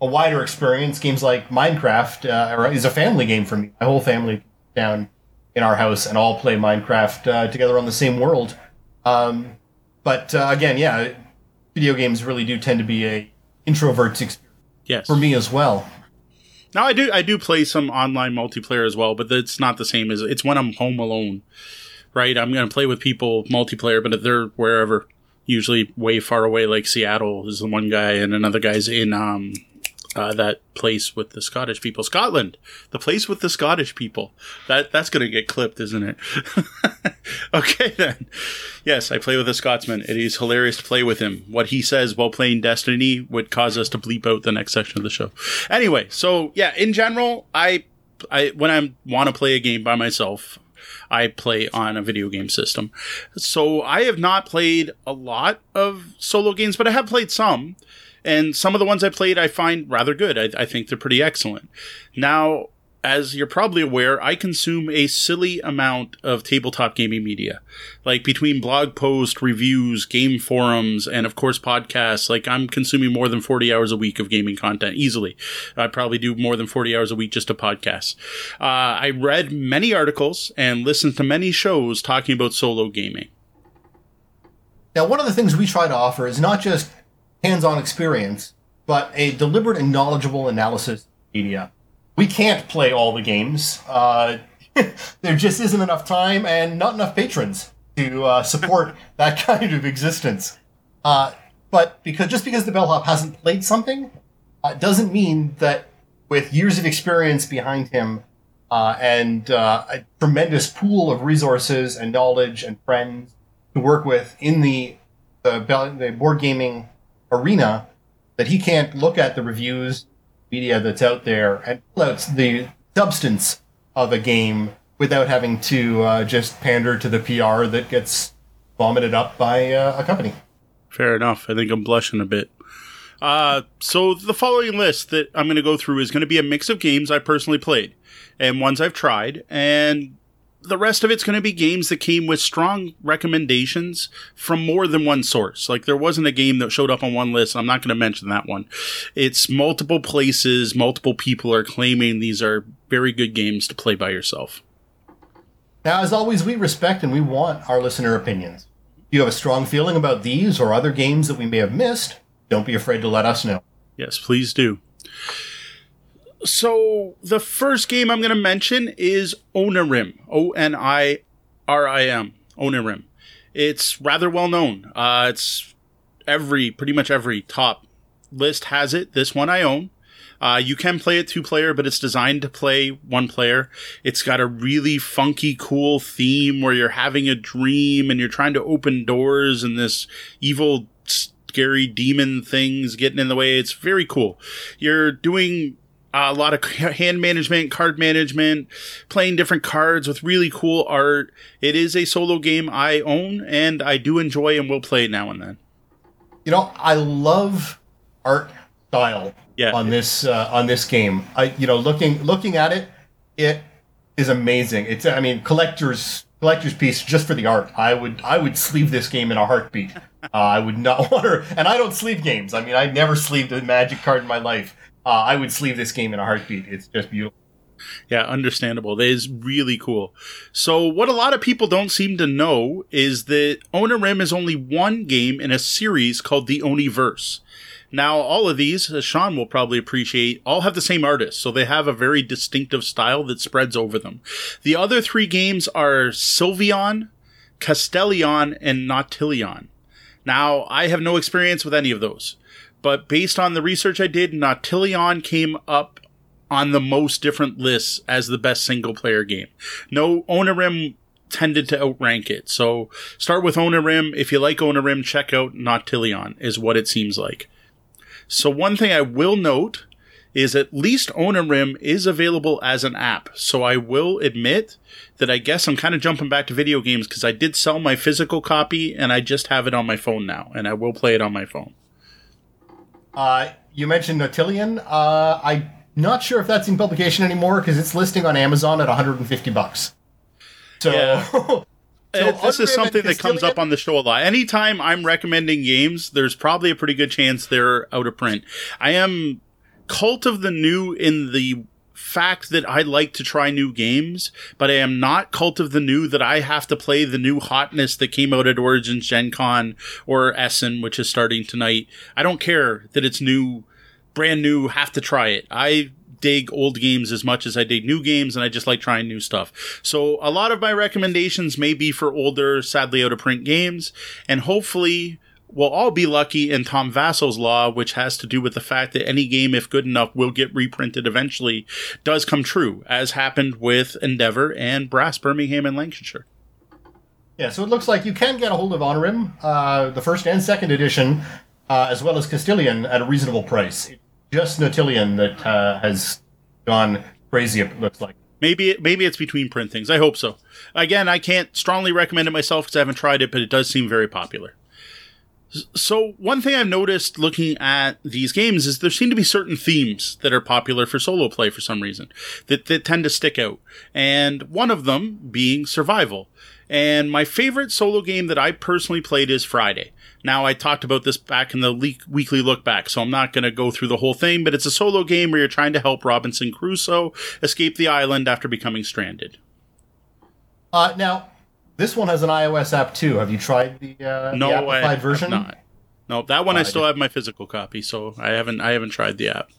a wider experience. Games like Minecraft is a family game for me. My whole family down in our house and all play Minecraft together on the same world. Um, but again, yeah, video games really do tend to be a introvert's experience yes. for me as well. Now I do I do play some online multiplayer as well, but it's not the same as it's when I'm home alone. Right? I'm gonna play with people multiplayer, but they're wherever. Usually way far away, like Seattle is the one guy, and another guy's in um uh, that place with the Scottish people, Scotland, the place with the Scottish people. That that's gonna get clipped, isn't it? okay then. Yes, I play with a Scotsman. It is hilarious to play with him. What he says while playing Destiny would cause us to bleep out the next section of the show. Anyway, so yeah, in general, I I when I want to play a game by myself, I play on a video game system. So I have not played a lot of solo games, but I have played some. And some of the ones I played, I find rather good. I, I think they're pretty excellent. Now, as you're probably aware, I consume a silly amount of tabletop gaming media. Like between blog posts, reviews, game forums, and of course podcasts, like I'm consuming more than 40 hours a week of gaming content easily. I probably do more than 40 hours a week just to podcasts. Uh, I read many articles and listened to many shows talking about solo gaming. Now, one of the things we try to offer is not just hands-on experience, but a deliberate and knowledgeable analysis of media. We can't play all the games. Uh, there just isn't enough time and not enough patrons to uh, support that kind of existence. Uh, but because just because the bellhop hasn't played something, uh, doesn't mean that with years of experience behind him uh, and uh, a tremendous pool of resources and knowledge and friends to work with in the the, the board gaming arena that he can't look at the reviews, media that's out there, and pull out the substance of a game without having to uh, just pander to the PR that gets vomited up by uh, a company. Fair enough. I think I'm blushing a bit. Uh, so the following list that I'm going to go through is going to be a mix of games I personally played and ones I've tried, and the rest of it's going to be games that came with strong recommendations from more than one source. Like there wasn't a game that showed up on one list. I'm not going to mention that one. It's multiple places, multiple people are claiming these are very good games to play by yourself. Now, as always, we respect and we want our listener opinions. If you have a strong feeling about these or other games that we may have missed, don't be afraid to let us know. Yes, please do. So the first game I'm going to mention is Onirim. O N I R I M. Onirim. It's rather well known. Uh, it's every pretty much every top list has it. This one I own. Uh, you can play it two player, but it's designed to play one player. It's got a really funky, cool theme where you're having a dream and you're trying to open doors and this evil, scary demon things getting in the way. It's very cool. You're doing a lot of hand management, card management, playing different cards with really cool art. It is a solo game I own and I do enjoy and will play it now and then. You know, I love art style Yeah. on this uh, on this game. I you know looking looking at it, it is amazing. It's I mean collectors collector's piece just for the art. I would I would sleeve this game in a heartbeat. Uh, I would not want to, and I don't sleeve games. I mean, I never sleeved a Magic card in my life. Uh, I would sleeve this game in a heartbeat. It's just beautiful. Yeah, understandable. That is really cool. So, what a lot of people don't seem to know is that Onirim is only one game in a series called the Oniverse. Now, all of these, as Sean will probably appreciate, all have the same artist, so they have a very distinctive style that spreads over them. The other three games are Sylvion, Castellion, and Nautilion. Now, I have no experience with any of those, but based on the research I did, Nautilion came up on the most different lists as the best single player game. No, Onirim tended to outrank it. So start with Onirim. If you like Onirim, check out Nautilion, is what it seems like. So one thing I will note is at least Onirim is available as an app. So I will admit that I guess I'm kind of jumping back to video games because I did sell my physical copy and I just have it on my phone now and I will play it on my phone. Uh, you mentioned Nautilion. Uh, I'm not sure if that's in publication anymore because it's listing on Amazon at 150 bucks. So, Yeah. so this is something that comes up on the show a lot. Anytime I'm recommending games, there's probably a pretty good chance they're out of print. I am cult of the new in the fact that I like to try new games, but I am not cult of the new that I have to play the new hotness that came out at Origins Gen Con or Essen, which is starting tonight. I don't care that it's new, brand new, have to try it. I dig old games as much as I dig new games, and I just like trying new stuff. So a lot of my recommendations may be for older, sadly out of print games, and hopefully we'll all be lucky in Tom Vasel's law, which has to do with the fact that any game, if good enough, will get reprinted eventually, does come true, as happened with Endeavor and Brass Birmingham and Lancashire. Yeah, so it looks like you can get a hold of Onirim, uh, the first and second edition, uh, as well as Castellion at a reasonable price. It's just Nautilion that uh, has gone crazy, it looks like. Maybe it, maybe it's between printings. I hope so. Again, I can't strongly recommend it myself because I haven't tried it, but it does seem very popular. So one thing I've noticed looking at these games is there seem to be certain themes that are popular for solo play for some reason that, that tend to stick out. And one of them being survival. And my favorite solo game that I personally played is Friday. Now, I talked about this back in the le- weekly look back, so I'm not going to go through the whole thing, but it's a solo game where you're trying to help Robinson Crusoe escape the island after becoming stranded. Uh, now, this one has an iOS app too. Have you tried the, uh, No, the I version? not. No, that one I Uh, still have my physical copy, so I haven't I haven't tried the app.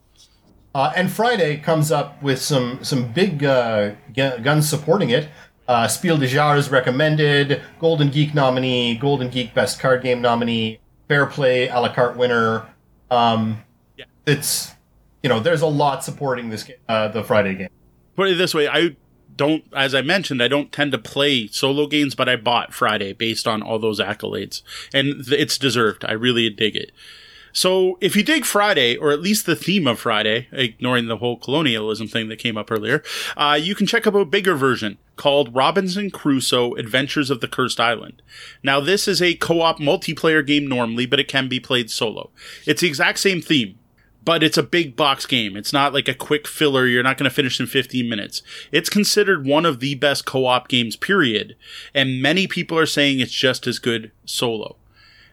Uh, and Friday comes up with some some big uh, gu- guns supporting it. Uh, Spiel des Jahres recommended, Golden Geek nominee, Golden Geek Best Card Game nominee, Fair Play a la carte winner. Um, Yeah. It's you know there's a lot supporting this game, uh, the Friday game. Put it this way, I don't, as I mentioned, I don't tend to play solo games, but I bought Friday based on all those accolades, and th- it's deserved. I really dig it. So, if you dig Friday, or at least the theme of Friday, ignoring the whole colonialism thing that came up earlier, uh, you can check out a bigger version called Robinson Crusoe Adventures of the Cursed Island. Now, this is a co op multiplayer game normally, but it can be played solo. It's the exact same theme but it's a big box game. It's not like a quick filler you're not going to finish in 15 minutes. It's considered one of the best co-op games period, and many people are saying it's just as good solo.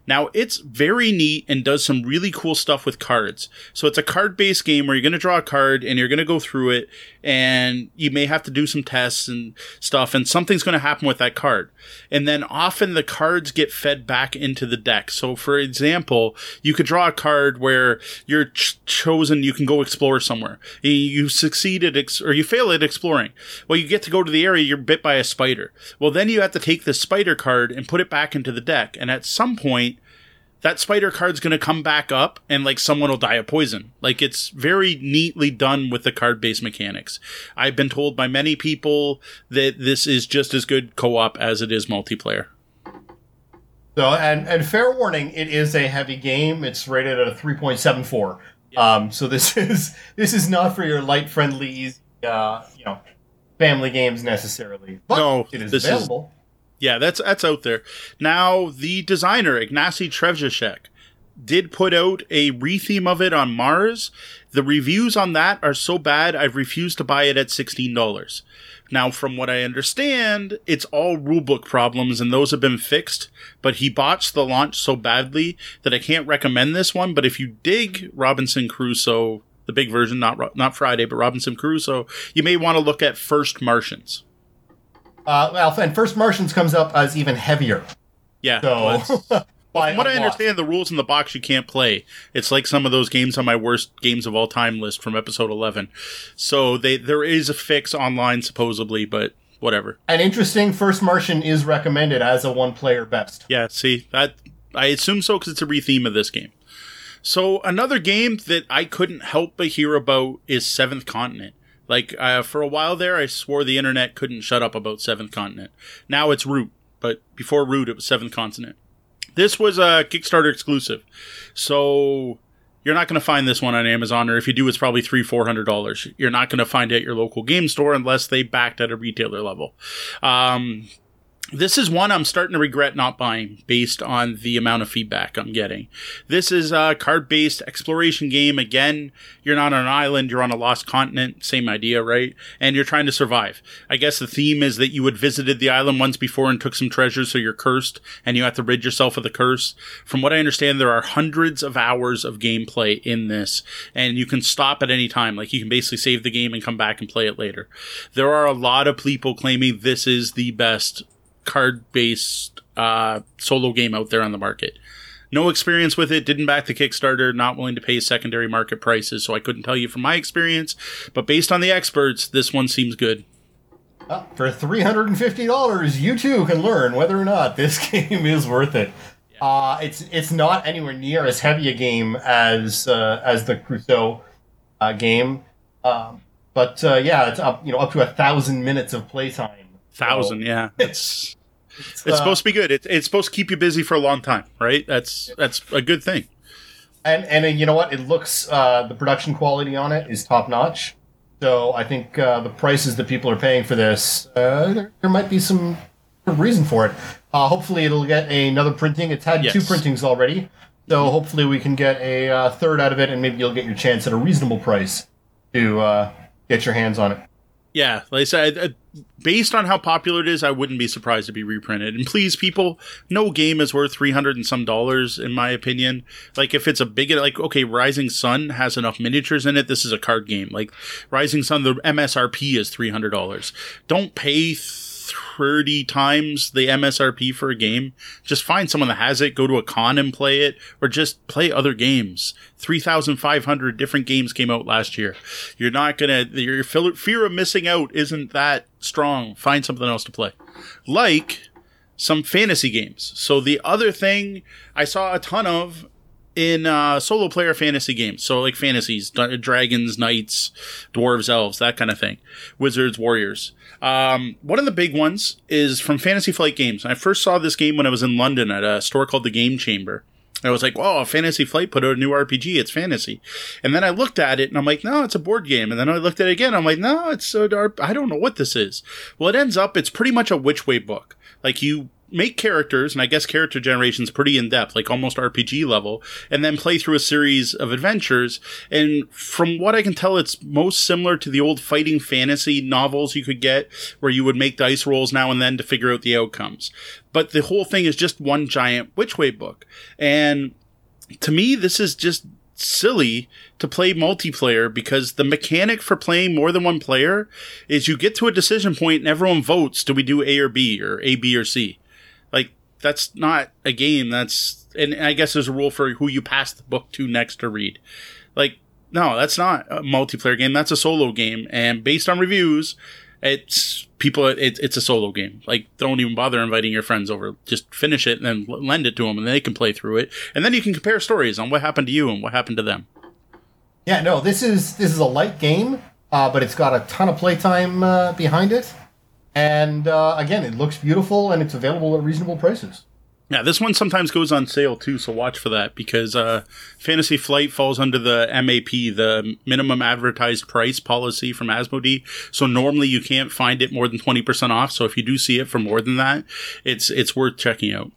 Now, it's very neat and does some really cool stuff with cards. So it's a card based game where you're going to draw a card and you're going to go through it and you may have to do some tests and stuff and something's going to happen with that card. And then often the cards get fed back into the deck. So for example, you could draw a card where you're ch- chosen, you can go explore somewhere. You succeed at, ex- or you fail at exploring. Well, you get to go to the area, you're bit by a spider. Well, then you have to take the spider card and put it back into the deck. And at some point, that spider card's going to come back up and like someone will die of poison. Like it's very neatly done with the card based mechanics. I've been told by many people that this is just as good co op as it is multiplayer. So, and, and fair warning, it is a heavy game. It's rated at a 3.74. Um, so this is this is not for your light, friendly, easy, uh, you know, family games necessarily. But No, it is this is- available. Yeah, that's that's out there. Now, the designer Ignacy Trzewiczek did put out a retheme of it on Mars. The reviews on that are so bad, I've refused to buy it at sixteen dollars. Now, from what I understand, it's all rulebook problems, and those have been fixed. But he botched the launch so badly that I can't recommend this one. But if you dig Robinson Crusoe, the big version, not not Friday, but Robinson Crusoe, you may want to look at First Martians. Uh, well, and First Martians comes up as even heavier. Yeah, So, well, From what I understand, the rules in the box you can't play. It's like some of those games on my worst games of all time list from episode eleven. So they there is a fix online supposedly, but whatever. An interesting, First Martian is recommended as a one-player best. Yeah, see that I assume so because it's a retheme of this game. So another game that I couldn't help but hear about is Seventh Continent. Like uh, for a while there, I swore the internet couldn't shut up about Seventh Continent. Now it's Root, but before Root, it was Seventh Continent. This was a Kickstarter exclusive, so you're not going to find this one on Amazon, or if you do, it's probably three, four hundred dollars. You're not going to find it at your local game store unless they backed at a retailer level. Um, this is one I'm starting to regret not buying based on the amount of feedback I'm getting. This is a card based exploration game. Again, you're not on an island, you're on a lost continent. Same idea, right? And you're trying to survive. I guess the theme is that you had visited the island once before and took some treasures, so you're cursed and you have to rid yourself of the curse. From what I understand, there are hundreds of hours of gameplay in this, and you can stop at any time. Like you can basically save the game and come back and play it later. There are a lot of people claiming this is the best card based uh, solo game out there on the market. No experience with it, didn't back the Kickstarter, not willing to pay secondary market prices, so I couldn't tell you from my experience. But based on the experts, this one seems good. Well, for $350, you too can learn whether or not this game is worth it. Uh, it's it's not anywhere near as heavy a game as uh, as the Crusoe uh, game, um, but uh, yeah, it's up you know up to a thousand minutes of playtime. Thousand, yeah. It's It's, it's uh, supposed to be good. It, it's supposed to keep you busy for a long time, right? That's that's a good thing. and and uh, you know what? It looks uh, the production quality on it is top notch. So I think uh, the prices that people are paying for this, uh, there, there might be some reason for it. Uh, hopefully, it'll get another printing. It's had two printings already, so hopefully we can get a uh, third out of it, and maybe you'll get your chance at a reasonable price to uh, get your hands on it. Yeah, like I said, uh, based on how popular it is, I wouldn't be surprised to be reprinted. And please, people, no game is worth three hundred and some dollars, in my opinion. Like, if it's a big, like, okay, Rising Sun has enough miniatures in it. This is a card game. Like, Rising Sun, the MSRP is three hundred dollars. Don't pay thirty times the MSRP for a game. Just find someone that has it, go to a con and play it, or just play other games. Three thousand five hundred different games came out last year. You're not gonna your fear of missing out isn't that strong. Find something else to play, like some fantasy games. So the other thing I saw a ton of in uh, solo player fantasy games. So like fantasies, d- dragons, knights, dwarves, elves, that kind of thing. Wizards, warriors. Um, one of the big ones is from Fantasy Flight Games. I first saw this game when I was in London at a store called the Game Chamber. I was like, "Wow, Fantasy Flight put out a new RPG. It's fantasy." And then I looked at it and I'm like, "No, it's a board game." And then I looked at it again. I'm like, "No, it's so dark. I don't know what this is." Well, it ends up it's pretty much a which way book. Like you make characters, and I guess character generation is pretty in depth, like almost RPG level, and then play through a series of adventures. And from what I can tell, it's most similar to the old fighting fantasy novels you could get, where you would make dice rolls now and then to figure out the outcomes. But the whole thing is just one giant Which Way book. And to me, this is just silly to play multiplayer because the mechanic for playing more than one player is you get to a decision point and everyone votes do we do A or B or A, B, or C? That's not a game. That's, and I guess there's a rule for who you pass the book to next to read. Like, no, that's not a multiplayer game. That's a solo game. And based on reviews, it's people, it, it's a solo game. Like, don't even bother inviting your friends over. Just finish it and then lend it to them and they can play through it. And then you can compare stories on what happened to you and what happened to them. Yeah, no, this is this is a light game, uh, but it's got a ton of playtime uh, behind it, and uh, again, it looks beautiful and it's available at reasonable prices. Yeah, this one sometimes goes on sale too, so watch for that because uh, Fantasy Flight falls under the MAP, the minimum advertised price policy from Asmodee. So normally you can't find it more than twenty percent off. So if you do see it for more than that, it's it's worth checking out.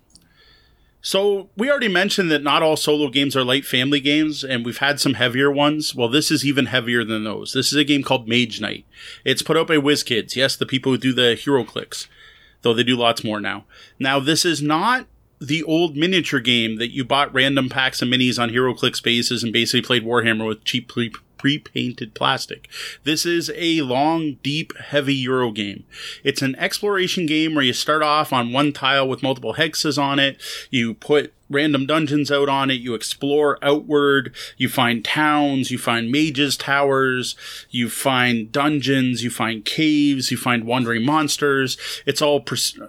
So we already mentioned that not all solo games are light family games, and we've had some heavier ones. Well, this is even heavier than those. This is a game called Mage Knight. It's put out by WizKids. Yes, the people who do the HeroClix, though they do lots more now. Now, this is not the old miniature game that you bought random packs of minis on HeroClix bases and basically played Warhammer with cheap pre- pre-painted plastic. This is a long, deep, heavy Euro game. It's an exploration game where you start off on one tile with multiple hexes on it. You put random dungeons out on it. You explore outward. You find towns. You find mages' towers. You find dungeons. You find caves. You find wandering monsters. It's all,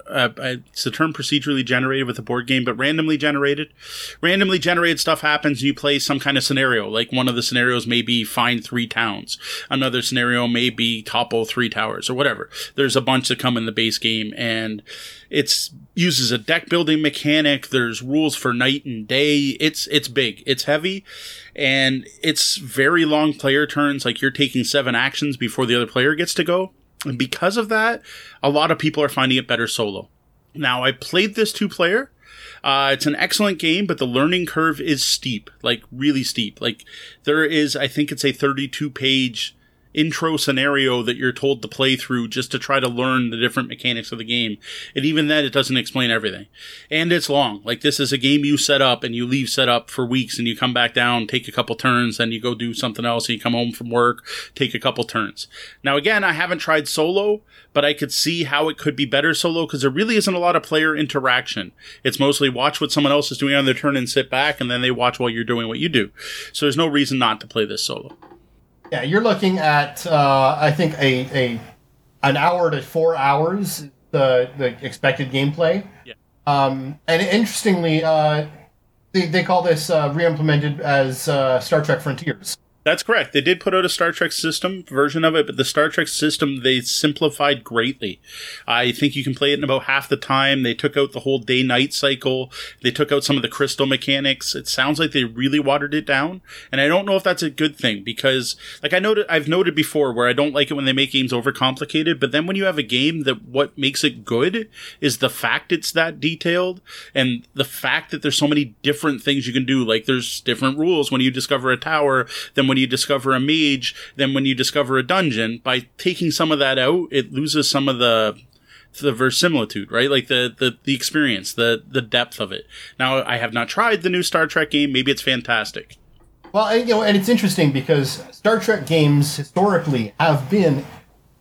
uh, it's the term procedurally generated with a board game, but randomly generated. Randomly generated stuff happens. You play some kind of scenario. Like one of the scenarios may be find three towns. Another scenario may be topple three towers or whatever. There's a bunch that come in the base game and it's uses a deck building mechanic. There's rules for night and day. It's it's big. It's heavy, and it's very long player turns. Like you're taking seven actions before the other player gets to go. And because of that, a lot of people are finding it better solo. Now I played this two player. Uh, it's an excellent game, but the learning curve is steep, like really steep. Like there is, I think it's a 32 page intro scenario that you're told to play through just to try to learn the different mechanics of the game. And even then, it doesn't explain everything. And it's long. Like this is a game you set up and you leave set up for weeks and you come back down, take a couple turns, then you go do something else and you come home from work, take a couple turns. Now again, I haven't tried solo, but I could see how it could be better solo because there really isn't a lot of player interaction. It's mostly watch what someone else is doing on their turn and sit back and then they watch while you're doing what you do. So there's no reason not to play this solo. Yeah, you're looking at uh, I think a, a an hour to four hours the the expected gameplay. Yeah. Um, and interestingly, uh, they they call this uh, re-implemented as uh, Star Trek Frontiers. That's correct. They did put out a Star Trek system version of it, but the Star Trek system they simplified greatly. I think you can play it in about half the time. They took out the whole day night cycle. They took out some of the crystal mechanics. It sounds like they really watered it down, and I don't know if that's a good thing because, like I noted, I've noted before where I don't like it when they make games overcomplicated, but then when you have a game that what makes it good is the fact it's that detailed and the fact that there's so many different things you can do. Like there's different rules when you discover a tower than when you discover a mage than when you discover a dungeon. By taking some of that out, it loses some of the the verisimilitude, right? Like the, the, the experience, the, the depth of it. Now, I have not tried the new Star Trek game. Maybe it's fantastic. Well, you know, and it's interesting because Star Trek games historically have been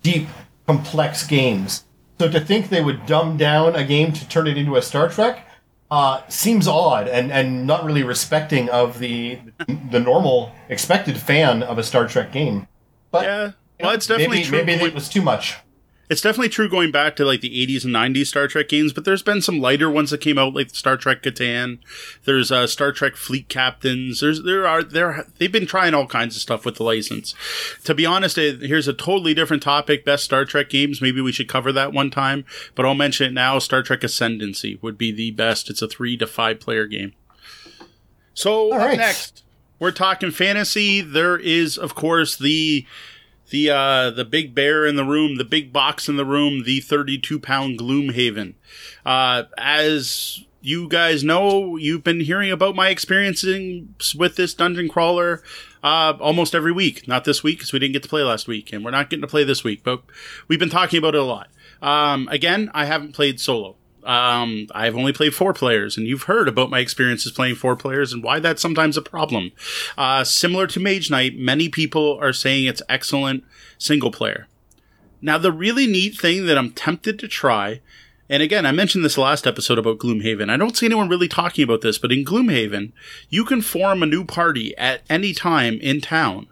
deep, complex games. So to think they would dumb down a game to turn it into a Star Trek uh, seems odd and, and not really respecting of the the normal expected fan of a Star Trek game. But yeah, well, it's definitely maybe, true. Maybe it was too much. It's definitely true going back to like the 80s and 90s Star Trek games, but there's been some lighter ones that came out, like Star Trek Catan. There's uh, Star Trek Fleet Captains. There's there are there they've been trying all kinds of stuff with the license. To be honest, it, here's a totally different topic: best Star Trek games. Maybe we should cover that one time, but I'll mention it now. Star Trek Ascendancy would be the best. It's a three to five player game. So right. next, we're talking fantasy. There is, of course, the the uh, the big bear in the room, the big box in the room, the 32 pound Gloomhaven. Uh, as you guys know, you've been hearing about my experiences with this dungeon crawler uh, almost every week. Not this week because we didn't get to play last week, and we're not getting to play this week, but we've been talking about it a lot. Um, again, I haven't played solo. Um, I've only played four players, and you've heard about my experiences playing four players and why that's sometimes a problem. Uh, similar to Mage Knight, many people are saying it's excellent single player. Now, the really neat thing that I'm tempted to try, and again, I mentioned this last episode about Gloomhaven. I don't see anyone really talking about this, but in Gloomhaven, you can form a new party at any time in town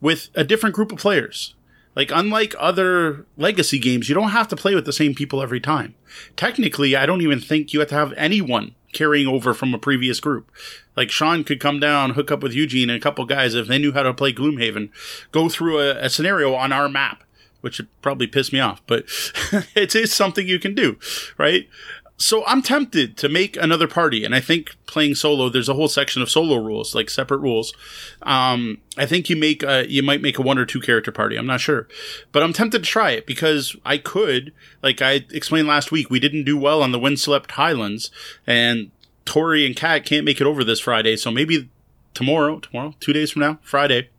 with a different group of players. Like, unlike other legacy games, you don't have to play with the same people every time. Technically, I don't even think you have to have anyone carrying over from a previous group. Like, Sean could come down, hook up with Eugene and a couple guys if they knew how to play Gloomhaven, go through a, a scenario on our map, which would probably piss me off, but it is something you can do, right? So I'm tempted to make another party, and I think playing solo, there's a whole section of solo rules, like separate rules. Um, I think you make a, you might make a one or two character party. I'm not sure, but I'm tempted to try it because I could, like I explained last week, we didn't do well on the Windswept Highlands, and Tori and Kat can't make it over this Friday, so maybe tomorrow, tomorrow, two days from now, Friday,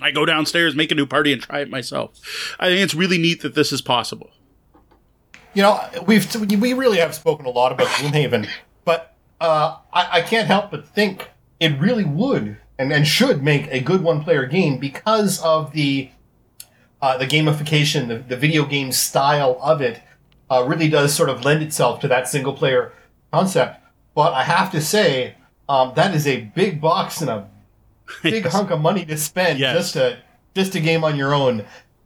I go downstairs, make a new party, and try it myself. I think it's really neat that this is possible. You know, we've we really have spoken a lot about Gloomhaven, but uh, I, I can't help but think it really would and, and should make a good one player game because of the uh, the gamification, the, the video game style of it uh, really does sort of lend itself to that single player concept. But I have to say, um, that is a big box and a big Yes. hunk of money to spend Yes. just to just a game on your own.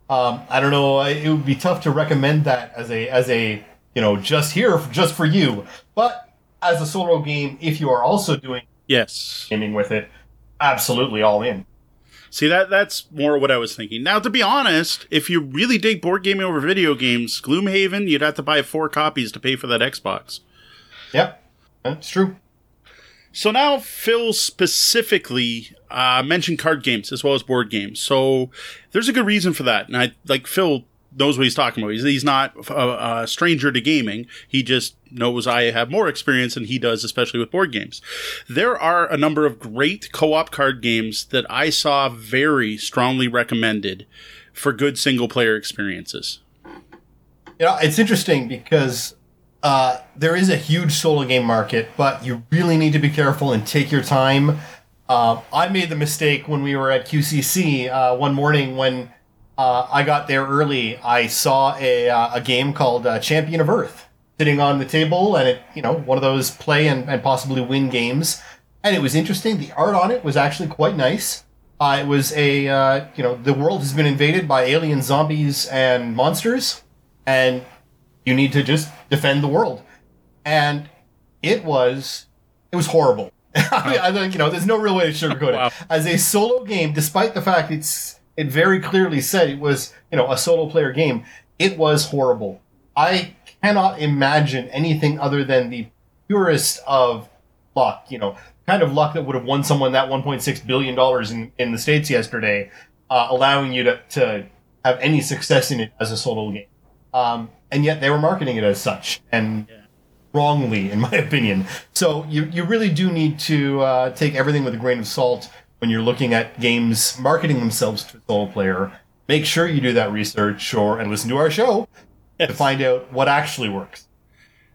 Um, I don't know. It would be tough to recommend that as a as a you know just here just for you. But as a solo game, if you are also doing Yes. gaming with it, absolutely all in. See that that's more what I was thinking. Now, to be honest, if you really dig board gaming over video games, Gloomhaven, you'd have to buy four copies to pay for that Xbox. Yep, that's true. So now Phil specifically uh, mentioned card games as well as board games. So there's a good reason for that, and I like Phil knows what he's talking about. He's, he's not a, a stranger to gaming. He just knows I have more experience than he does, especially with board games. There are a number of great co-op card games that I saw very strongly recommended for good single player experiences. You know, it's interesting because uh, there is a huge solo game market, but you really need to be careful and take your time. Uh, I made the mistake when we were at QCC uh, one morning when uh, I got there early. I saw a, uh, a game called uh, Champion of Earth sitting on the table, and it you know one of those play and, and possibly win games. And it was interesting. The art on it was actually quite nice. It was a you know the world has been invaded by alien zombies and monsters, and you need to just defend the world. And it was it was horrible. I mean, I think you know, there's no real way to sugarcoat Wow. it. As a solo game, despite the fact it's it very clearly said it was you know a solo player game, it was horrible. I cannot imagine anything other than the purest of luck. You know, kind of luck that would have won someone that 1.6 billion dollars in in the states yesterday, uh, allowing you to to have any success in it as a solo game. Um, and yet they were marketing it as such, and wrongly, in my opinion. So you you really do need to uh, take everything with a grain of salt when you're looking at games marketing themselves to a solo player. Make sure you do that research or and listen to our show to find out what actually works.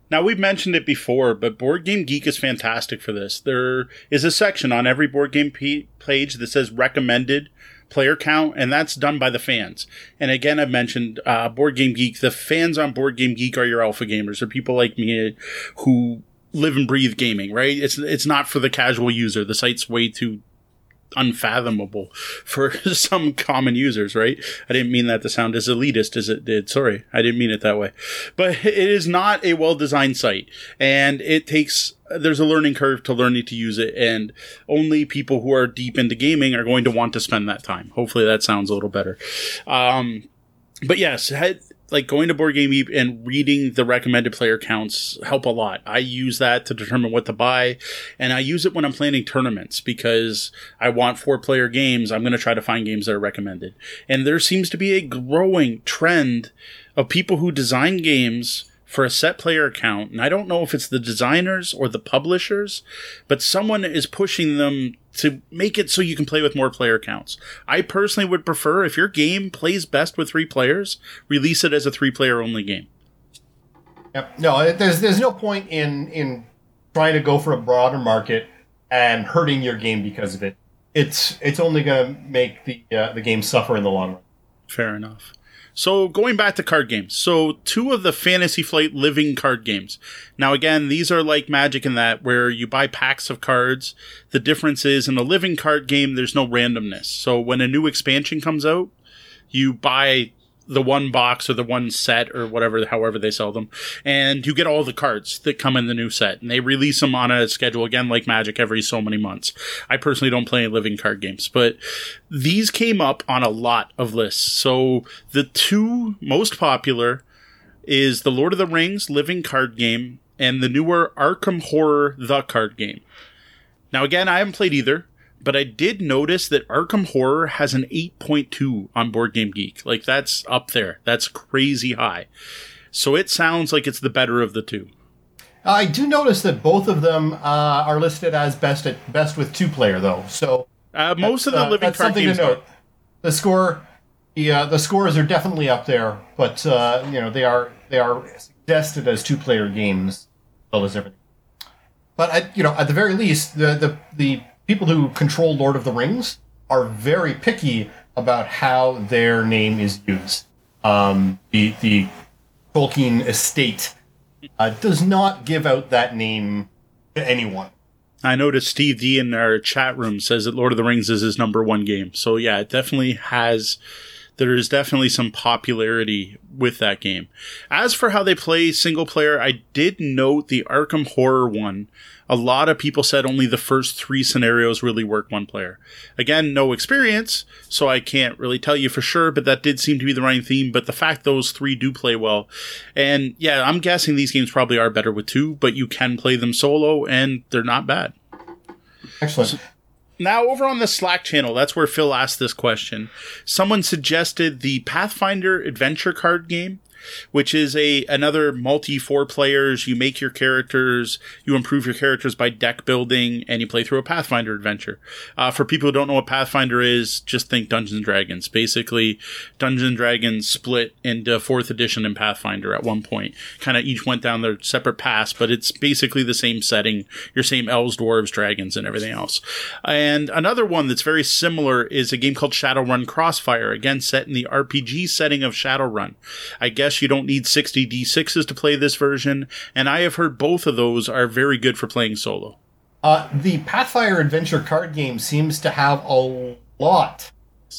Now we've mentioned it before, but Board Game Geek is fantastic for this. There is a section on every board game p- page that says recommended player count, and that's done by the fans. And again, I've mentioned uh, Board Game Geek. The fans on Board Game Geek are your alpha gamers, or people like me who live and breathe gaming. Right? It's it's not for the casual user. The site's way too unfathomable for some common users, right? I didn't mean that to sound as elitist as it did. Sorry, I didn't mean it that way. But it is not a well designed site, and it takes there's a learning curve to learning to use it, and only people who are deep into gaming are going to want to spend that time. Hopefully, that sounds a little better. Um, but yes, like going to Board Game and reading the recommended player counts help a lot. I use that to determine what to buy, and I use it when I'm planning tournaments because I want four player games. I'm going to try to find games that are recommended, and there seems to be a growing trend of people who design games for a set player account, and I don't know if it's the designers or the publishers, but someone is pushing them to make it so you can play with more player counts. I personally would prefer if your game plays best with three players, release it as a three player only game. Yep. No, there's there's no point in in trying to go for a broader market and hurting your game because of it. It's it's only going to make the uh, the game suffer in the long run. Fair enough. So going back to card games. So two of the Fantasy Flight living card games. Now again, these are like Magic in that where you buy packs of cards. The difference is in a living card game, there's no randomness. So when a new expansion comes out, you buy the one box or the one set or whatever, however they sell them, and you get all the cards that come in the new set, and they release them on a schedule again, like Magic, every so many months. I personally don't play living card games, but these came up on a lot of lists. So the two most popular is the Lord of the Rings living card game and the newer Arkham Horror the card game. Now, again, I haven't played either but I did notice that Arkham Horror has an 8.2 on Board Game Geek. Like that's up there. That's crazy high. So it sounds like it's the better of the two. I do notice that both of them uh, are listed as best at best with two player though. So uh, most of the uh, living that's card something games to note. are- The score, the uh, the scores are definitely up there, but uh, you know they are they are suggested as two player games, as well as everything. But I, you know, at the very least, the the the people who control Lord of the Rings are very picky about how their name is used. Um, the the Tolkien estate uh, does not give out that name to anyone. I noticed Steve D in our chat room says that Lord of the Rings is his number one game. So yeah, it definitely has. There is definitely some popularity with that game. As for how they play single player, I did note the Arkham Horror one. A lot of people said only the first three scenarios really work one player. Again, no experience, so I can't really tell you for sure, but that did seem to be the running theme. But the fact those three do play well, and yeah, I'm guessing these games probably are better with two, but you can play them solo and they're not bad. Excellent. Now, over on the Slack channel, that's where Phil asked this question. Someone suggested the Pathfinder adventure card game, which is a another multi four players. You make your characters, you improve your characters by deck building, and you play through a Pathfinder adventure. Uh, for people who don't know what Pathfinder is, just think Dungeons and Dragons. Basically, Dungeons and Dragons split into fourth edition and Pathfinder at one point. Kind of each went down their separate paths, but it's basically the same setting. Your same elves, dwarves, dragons, and everything else. And another one that's very similar is a game called Shadowrun Crossfire. Again, set in the RPG setting of Shadowrun. I guess you don't need 60 d6s to play this version, and I have heard both of those are very good for playing solo. Uh, the Pathfinder Adventure card game seems to have a lot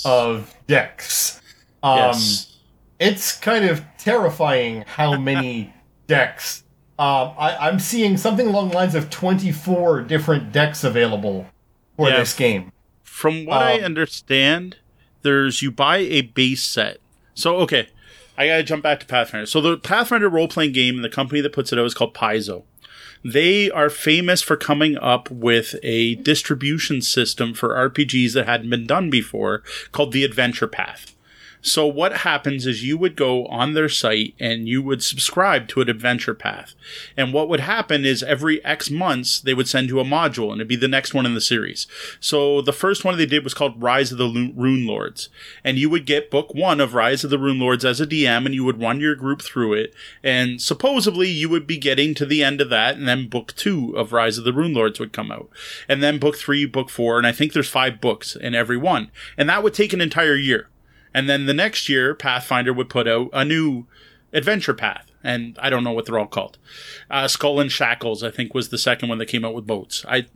of decks. Um, yes. It's kind of terrifying how many decks. Um, I, I'm seeing something along the lines of 24 different decks available for Yeah. this game. From what I Um, understand, there's you buy a base set. So okay, I gotta jump back to Pathfinder. So the Pathfinder role playing game and the company that puts it out is called Paizo. They are famous for coming up with a distribution system for RPGs that hadn't been done before called the Adventure Path. So what happens is you would go on their site and you would subscribe to an adventure path. And what would happen is every X months they would send you a module and it'd be the next one in the series. So the first one they did was called Rise of the Rune Lords. And you would get book one of Rise of the Rune Lords as a DM and you would run your group through it. And supposedly you would be getting to the end of that and then book two of Rise of the Rune Lords would come out. And then book three, book four, and I think there's five books in every one. And that would take an entire year. And then the next year, Pathfinder would put out a new adventure path. And I don't know what they're all called. Uh, Skull and Shackles, I think, was the second one that came out with boats. I.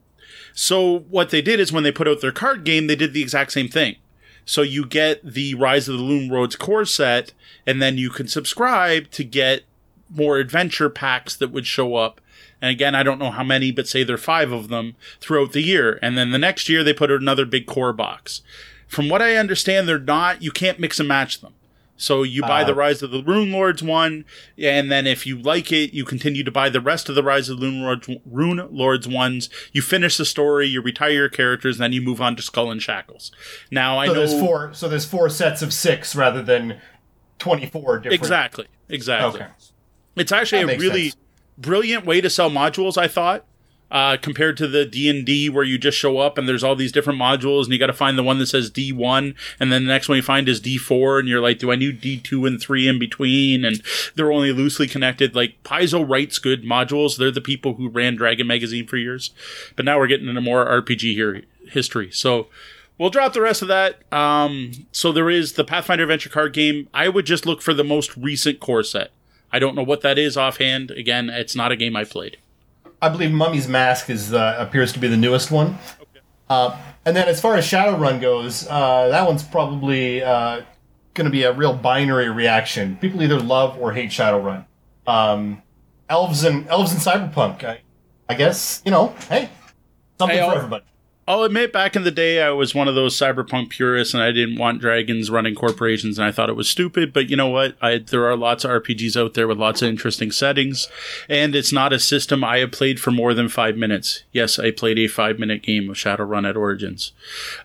So what they did is when they put out their card game, they did the exact same thing. So you get the Rise of the Rune Lords core set, and then you can subscribe to get more adventure packs that would show up. And again, I don't know how many, but say there are five of them throughout the year. And then the next year, they put out another big core box. From what I understand, they're not, you can't mix and match them. So you buy the Uh, Rise of the Rune Lords one, and then if you like it, you continue to buy the rest of the Rise of the Rune Lords, Rune Lords ones. You finish the story, you retire your characters, and then you move on to Skull and Shackles. Now I So know there's four. So there's four sets of six rather than twenty-four different. exactly, exactly. Okay. It's actually That a really sense. brilliant way to sell modules. I thought. Uh, compared to the D and D where you just show up and there's all these different modules and you got to find the one that says D one and then the next one you find is D four and you're like, do I need D two and three in between? And they're only loosely connected. Like Paizo writes good modules. They're the people who ran Dragon Magazine for years, but now we're getting into more RPG here history. So we'll drop the rest of that. Um, so there is the Pathfinder Adventure card game. I would just look for the most recent core set. I don't know what that is offhand. Again, it's not a game I played. I believe Mummy's Mask is uh, appears to be the newest one. Uh, and then as far as Shadowrun goes, uh, that one's probably uh, going to be a real binary reaction. People either love or hate Shadowrun. Um, elves and elves and cyberpunk. I, I guess you know. Hey, something Hey, for everybody. I'll admit, back in the day, I was one of those cyberpunk purists, and I didn't want dragons running corporations, and I thought it was stupid. But you know what? I, there are lots of RPGs out there with lots of interesting settings, and it's not a system I have played for more than five minutes. Yes, I played a five-minute game of Shadowrun at Origins.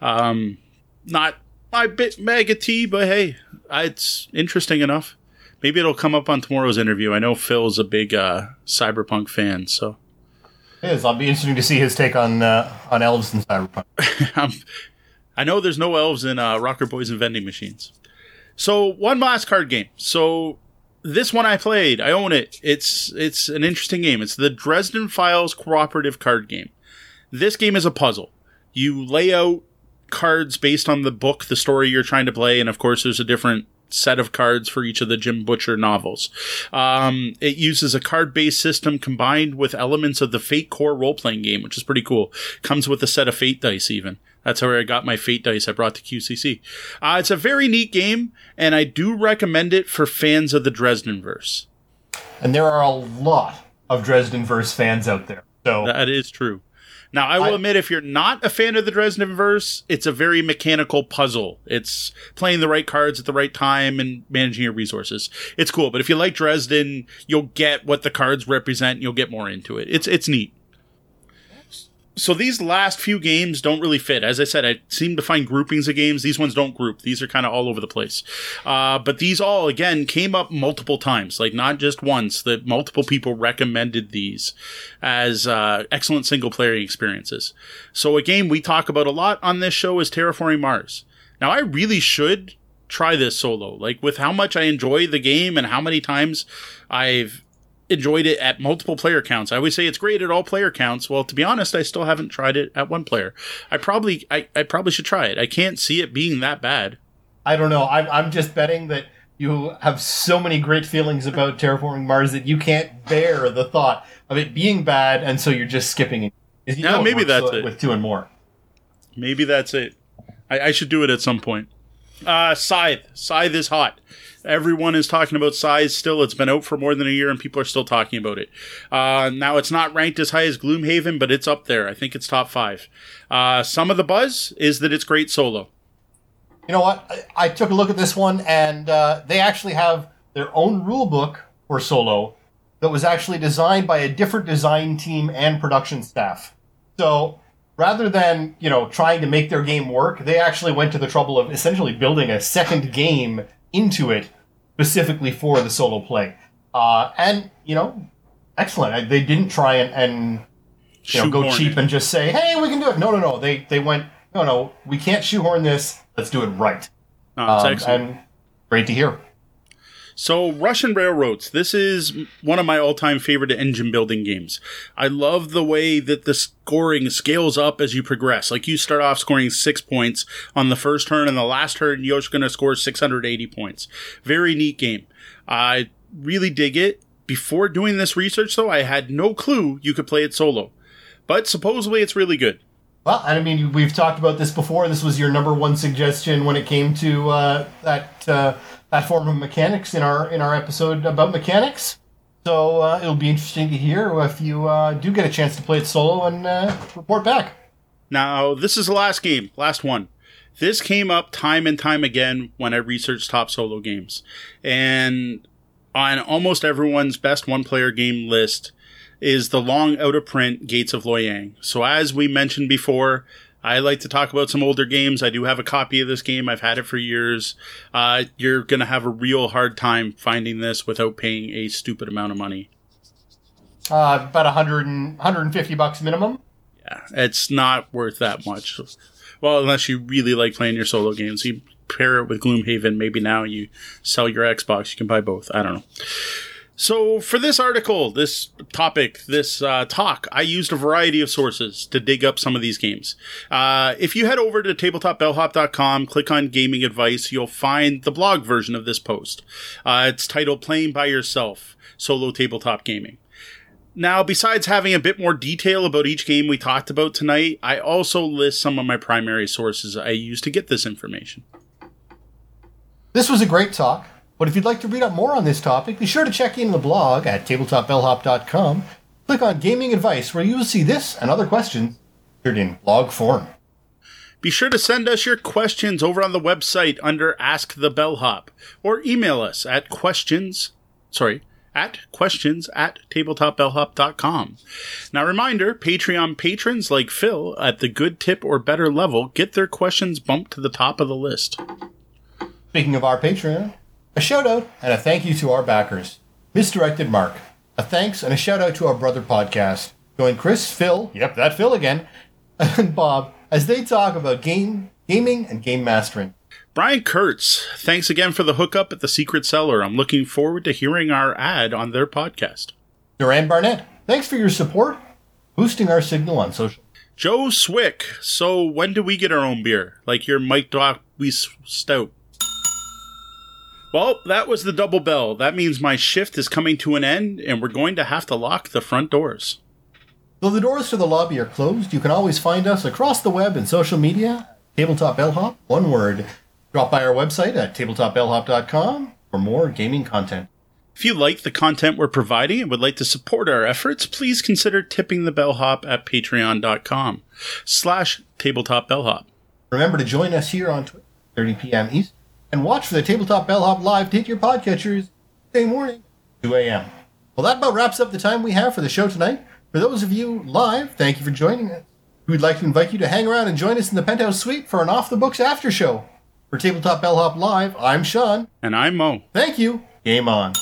Um, not my bit mega T, but hey, it's interesting enough. Maybe it'll come up on tomorrow's interview. I know Phil's a big uh, cyberpunk fan, so. Is. I'll be interesting to see his take on uh, on elves and cyberpunk. um, I know there's no elves in uh, Rocker Boys and vending machines. So one last card game. So this one I played. I own it. It's it's an interesting game. It's the Dresden Files cooperative card game. This game is a puzzle. You lay out cards based on the book, the story you're trying to play, and of course there's a different set of cards for each of the Jim Butcher novels. Um, it uses a card-based system combined with elements of the Fate Core role-playing game, which is pretty cool. Comes with a set of Fate dice even. That's where I got my Fate dice I brought to QCC. Uh, it's a very neat game, and I do recommend it for fans of the Dresden verse. And there are a lot of Dresden verse fans out there. So That is true. Now, I will I- admit, if you're not a fan of the Dresden verse, it's a very mechanical puzzle. It's playing the right cards at the right time and managing your resources. It's cool, but if you like Dresden, you'll get what the cards represent. And you'll get more into it. It's it's neat. So these last few games don't really fit. As I said, I seem to find groupings of games. These ones don't group. These are kind of all over the place. Uh, but these all, again, came up multiple times, like not just once, that multiple people recommended these as uh, excellent single player experiences. So a game we talk about a lot on this show is Terraforming Mars. Now, I really should try this solo. Like, with how much I enjoy the game and how many times I've enjoyed it at multiple player counts. I always say it's great at all player counts. Well, to be honest, I still haven't tried it at one player. I probably, I, I probably should try it. I can't see it being that bad. I don't know. I'm, I'm just betting that you have so many great feelings about terraforming Mars that you can't bear the thought of it being bad, and so you're just skipping it. you it maybe works that's with- it. With two and more. Maybe that's it. I, I should do it at some point. Uh, Scythe. Scythe is hot. Everyone is talking about Scythe still. It's been out for more than a year and people are still talking about it. Uh, now it's not ranked as high as Gloomhaven, but it's up there. I think it's top five. Uh, some of the buzz is that it's great solo. You know what? I, I took a look at this one, and uh, they actually have their own rule book for solo that was actually designed by a different design team and production staff. So rather than you know trying to make their game work, they actually went to the trouble of essentially building a second game into it specifically for the solo play. Uh, and you know, excellent. They didn't try and, and you know go cheap it. and just say, "Hey, we can do it." No, no, no. They they went, "No, no, we can't shoehorn this. Let's do it right." Oh, Um, excellent. and great to hear. So, Russian Railroads. This is one of my all-time favorite engine building games. I love the way that the scoring scales up as you progress. Like you start off scoring six points on the first turn, and the last turn you're going to score 680 points. Very neat game. I really dig it. Before doing this research, though, I had no clue you could play it solo. But supposedly it's really good. Well, I mean, we've talked about this before. This was your number one suggestion when it came to uh, that uh, that form of mechanics in our in our episode about mechanics. So uh, it'll be interesting to hear if you uh, do get a chance to play it solo and uh, report back. Now, this is the last game, last one. This came up time and time again when I researched top solo games. And on almost everyone's best one player game list is the long out of print Gates of Loyang. So, as we mentioned before, I like to talk about some older games. I do have a copy of this game. I've had it for years. Uh, you're going to have a real hard time finding this without paying a stupid amount of money. Uh, about 100 and, 150 bucks minimum. Yeah, it's not worth that much. Well, unless you really like playing your solo games. You pair it with Gloomhaven, maybe now you sell your Xbox, you can buy both. I don't know. So, for this article, this topic, this uh, talk, I used a variety of sources to dig up some of these games. Uh, if you head over to tabletopbellhop.com, click on gaming advice, you'll find the blog version of this post. Uh, it's titled Playing by Yourself Solo Tabletop Gaming. Now, besides having a bit more detail about each game we talked about tonight, I also list some of my primary sources I use to get this information. This was a great talk. But if you'd like to read up more on this topic, be sure to check in the blog at tabletopbellhop.com. Click on Gaming Advice, where you will see this and other questions featured in blog form. Be sure to send us your questions over on the website under Ask the Bellhop, or email us at questions, sorry, at questions at tabletopbellhop.com. Now, reminder Patreon patrons like Phil at the good tip or better level get their questions bumped to the top of the list. Speaking of our Patreon, a shout out and a thank you to our backers. Misdirected Mark. A thanks and a shout out to our brother podcast. going Chris, Phil, yep, that Phil again, and Bob as they talk about game, gaming, and game mastering. Brian Kurtz, thanks again for the hookup at the Secret Cellar. I'm looking forward to hearing our ad on their podcast. Duran Barnett, thanks for your support, boosting our signal on social. Joe Swick, so when do we get our own beer? Like your Mike Dock we stout. Well, that was the double bell. That means my shift is coming to an end, and we're going to have to lock the front doors. Though the doors to the lobby are closed, you can always find us across the web and social media. Tabletop Bellhop, one word. Drop by our website at tabletopbellhop.com for more gaming content. If you like the content we're providing and would like to support our efforts, please consider tipping the bellhop at patreon.com slash tabletopbellhop. Remember to join us here on Twitch, 30 p.m. East and watch for the Tabletop Bellhop live to hit your podcatchers Tuesday morning, 2 a.m. Well, that about wraps up the time we have for the show tonight. For those of you live, thank you for joining us. We'd like to invite you to hang around and join us in the Penthouse Suite for an off the books after show. For Tabletop Bellhop Live, I'm Sean. And I'm Moe. Thank you. Game on.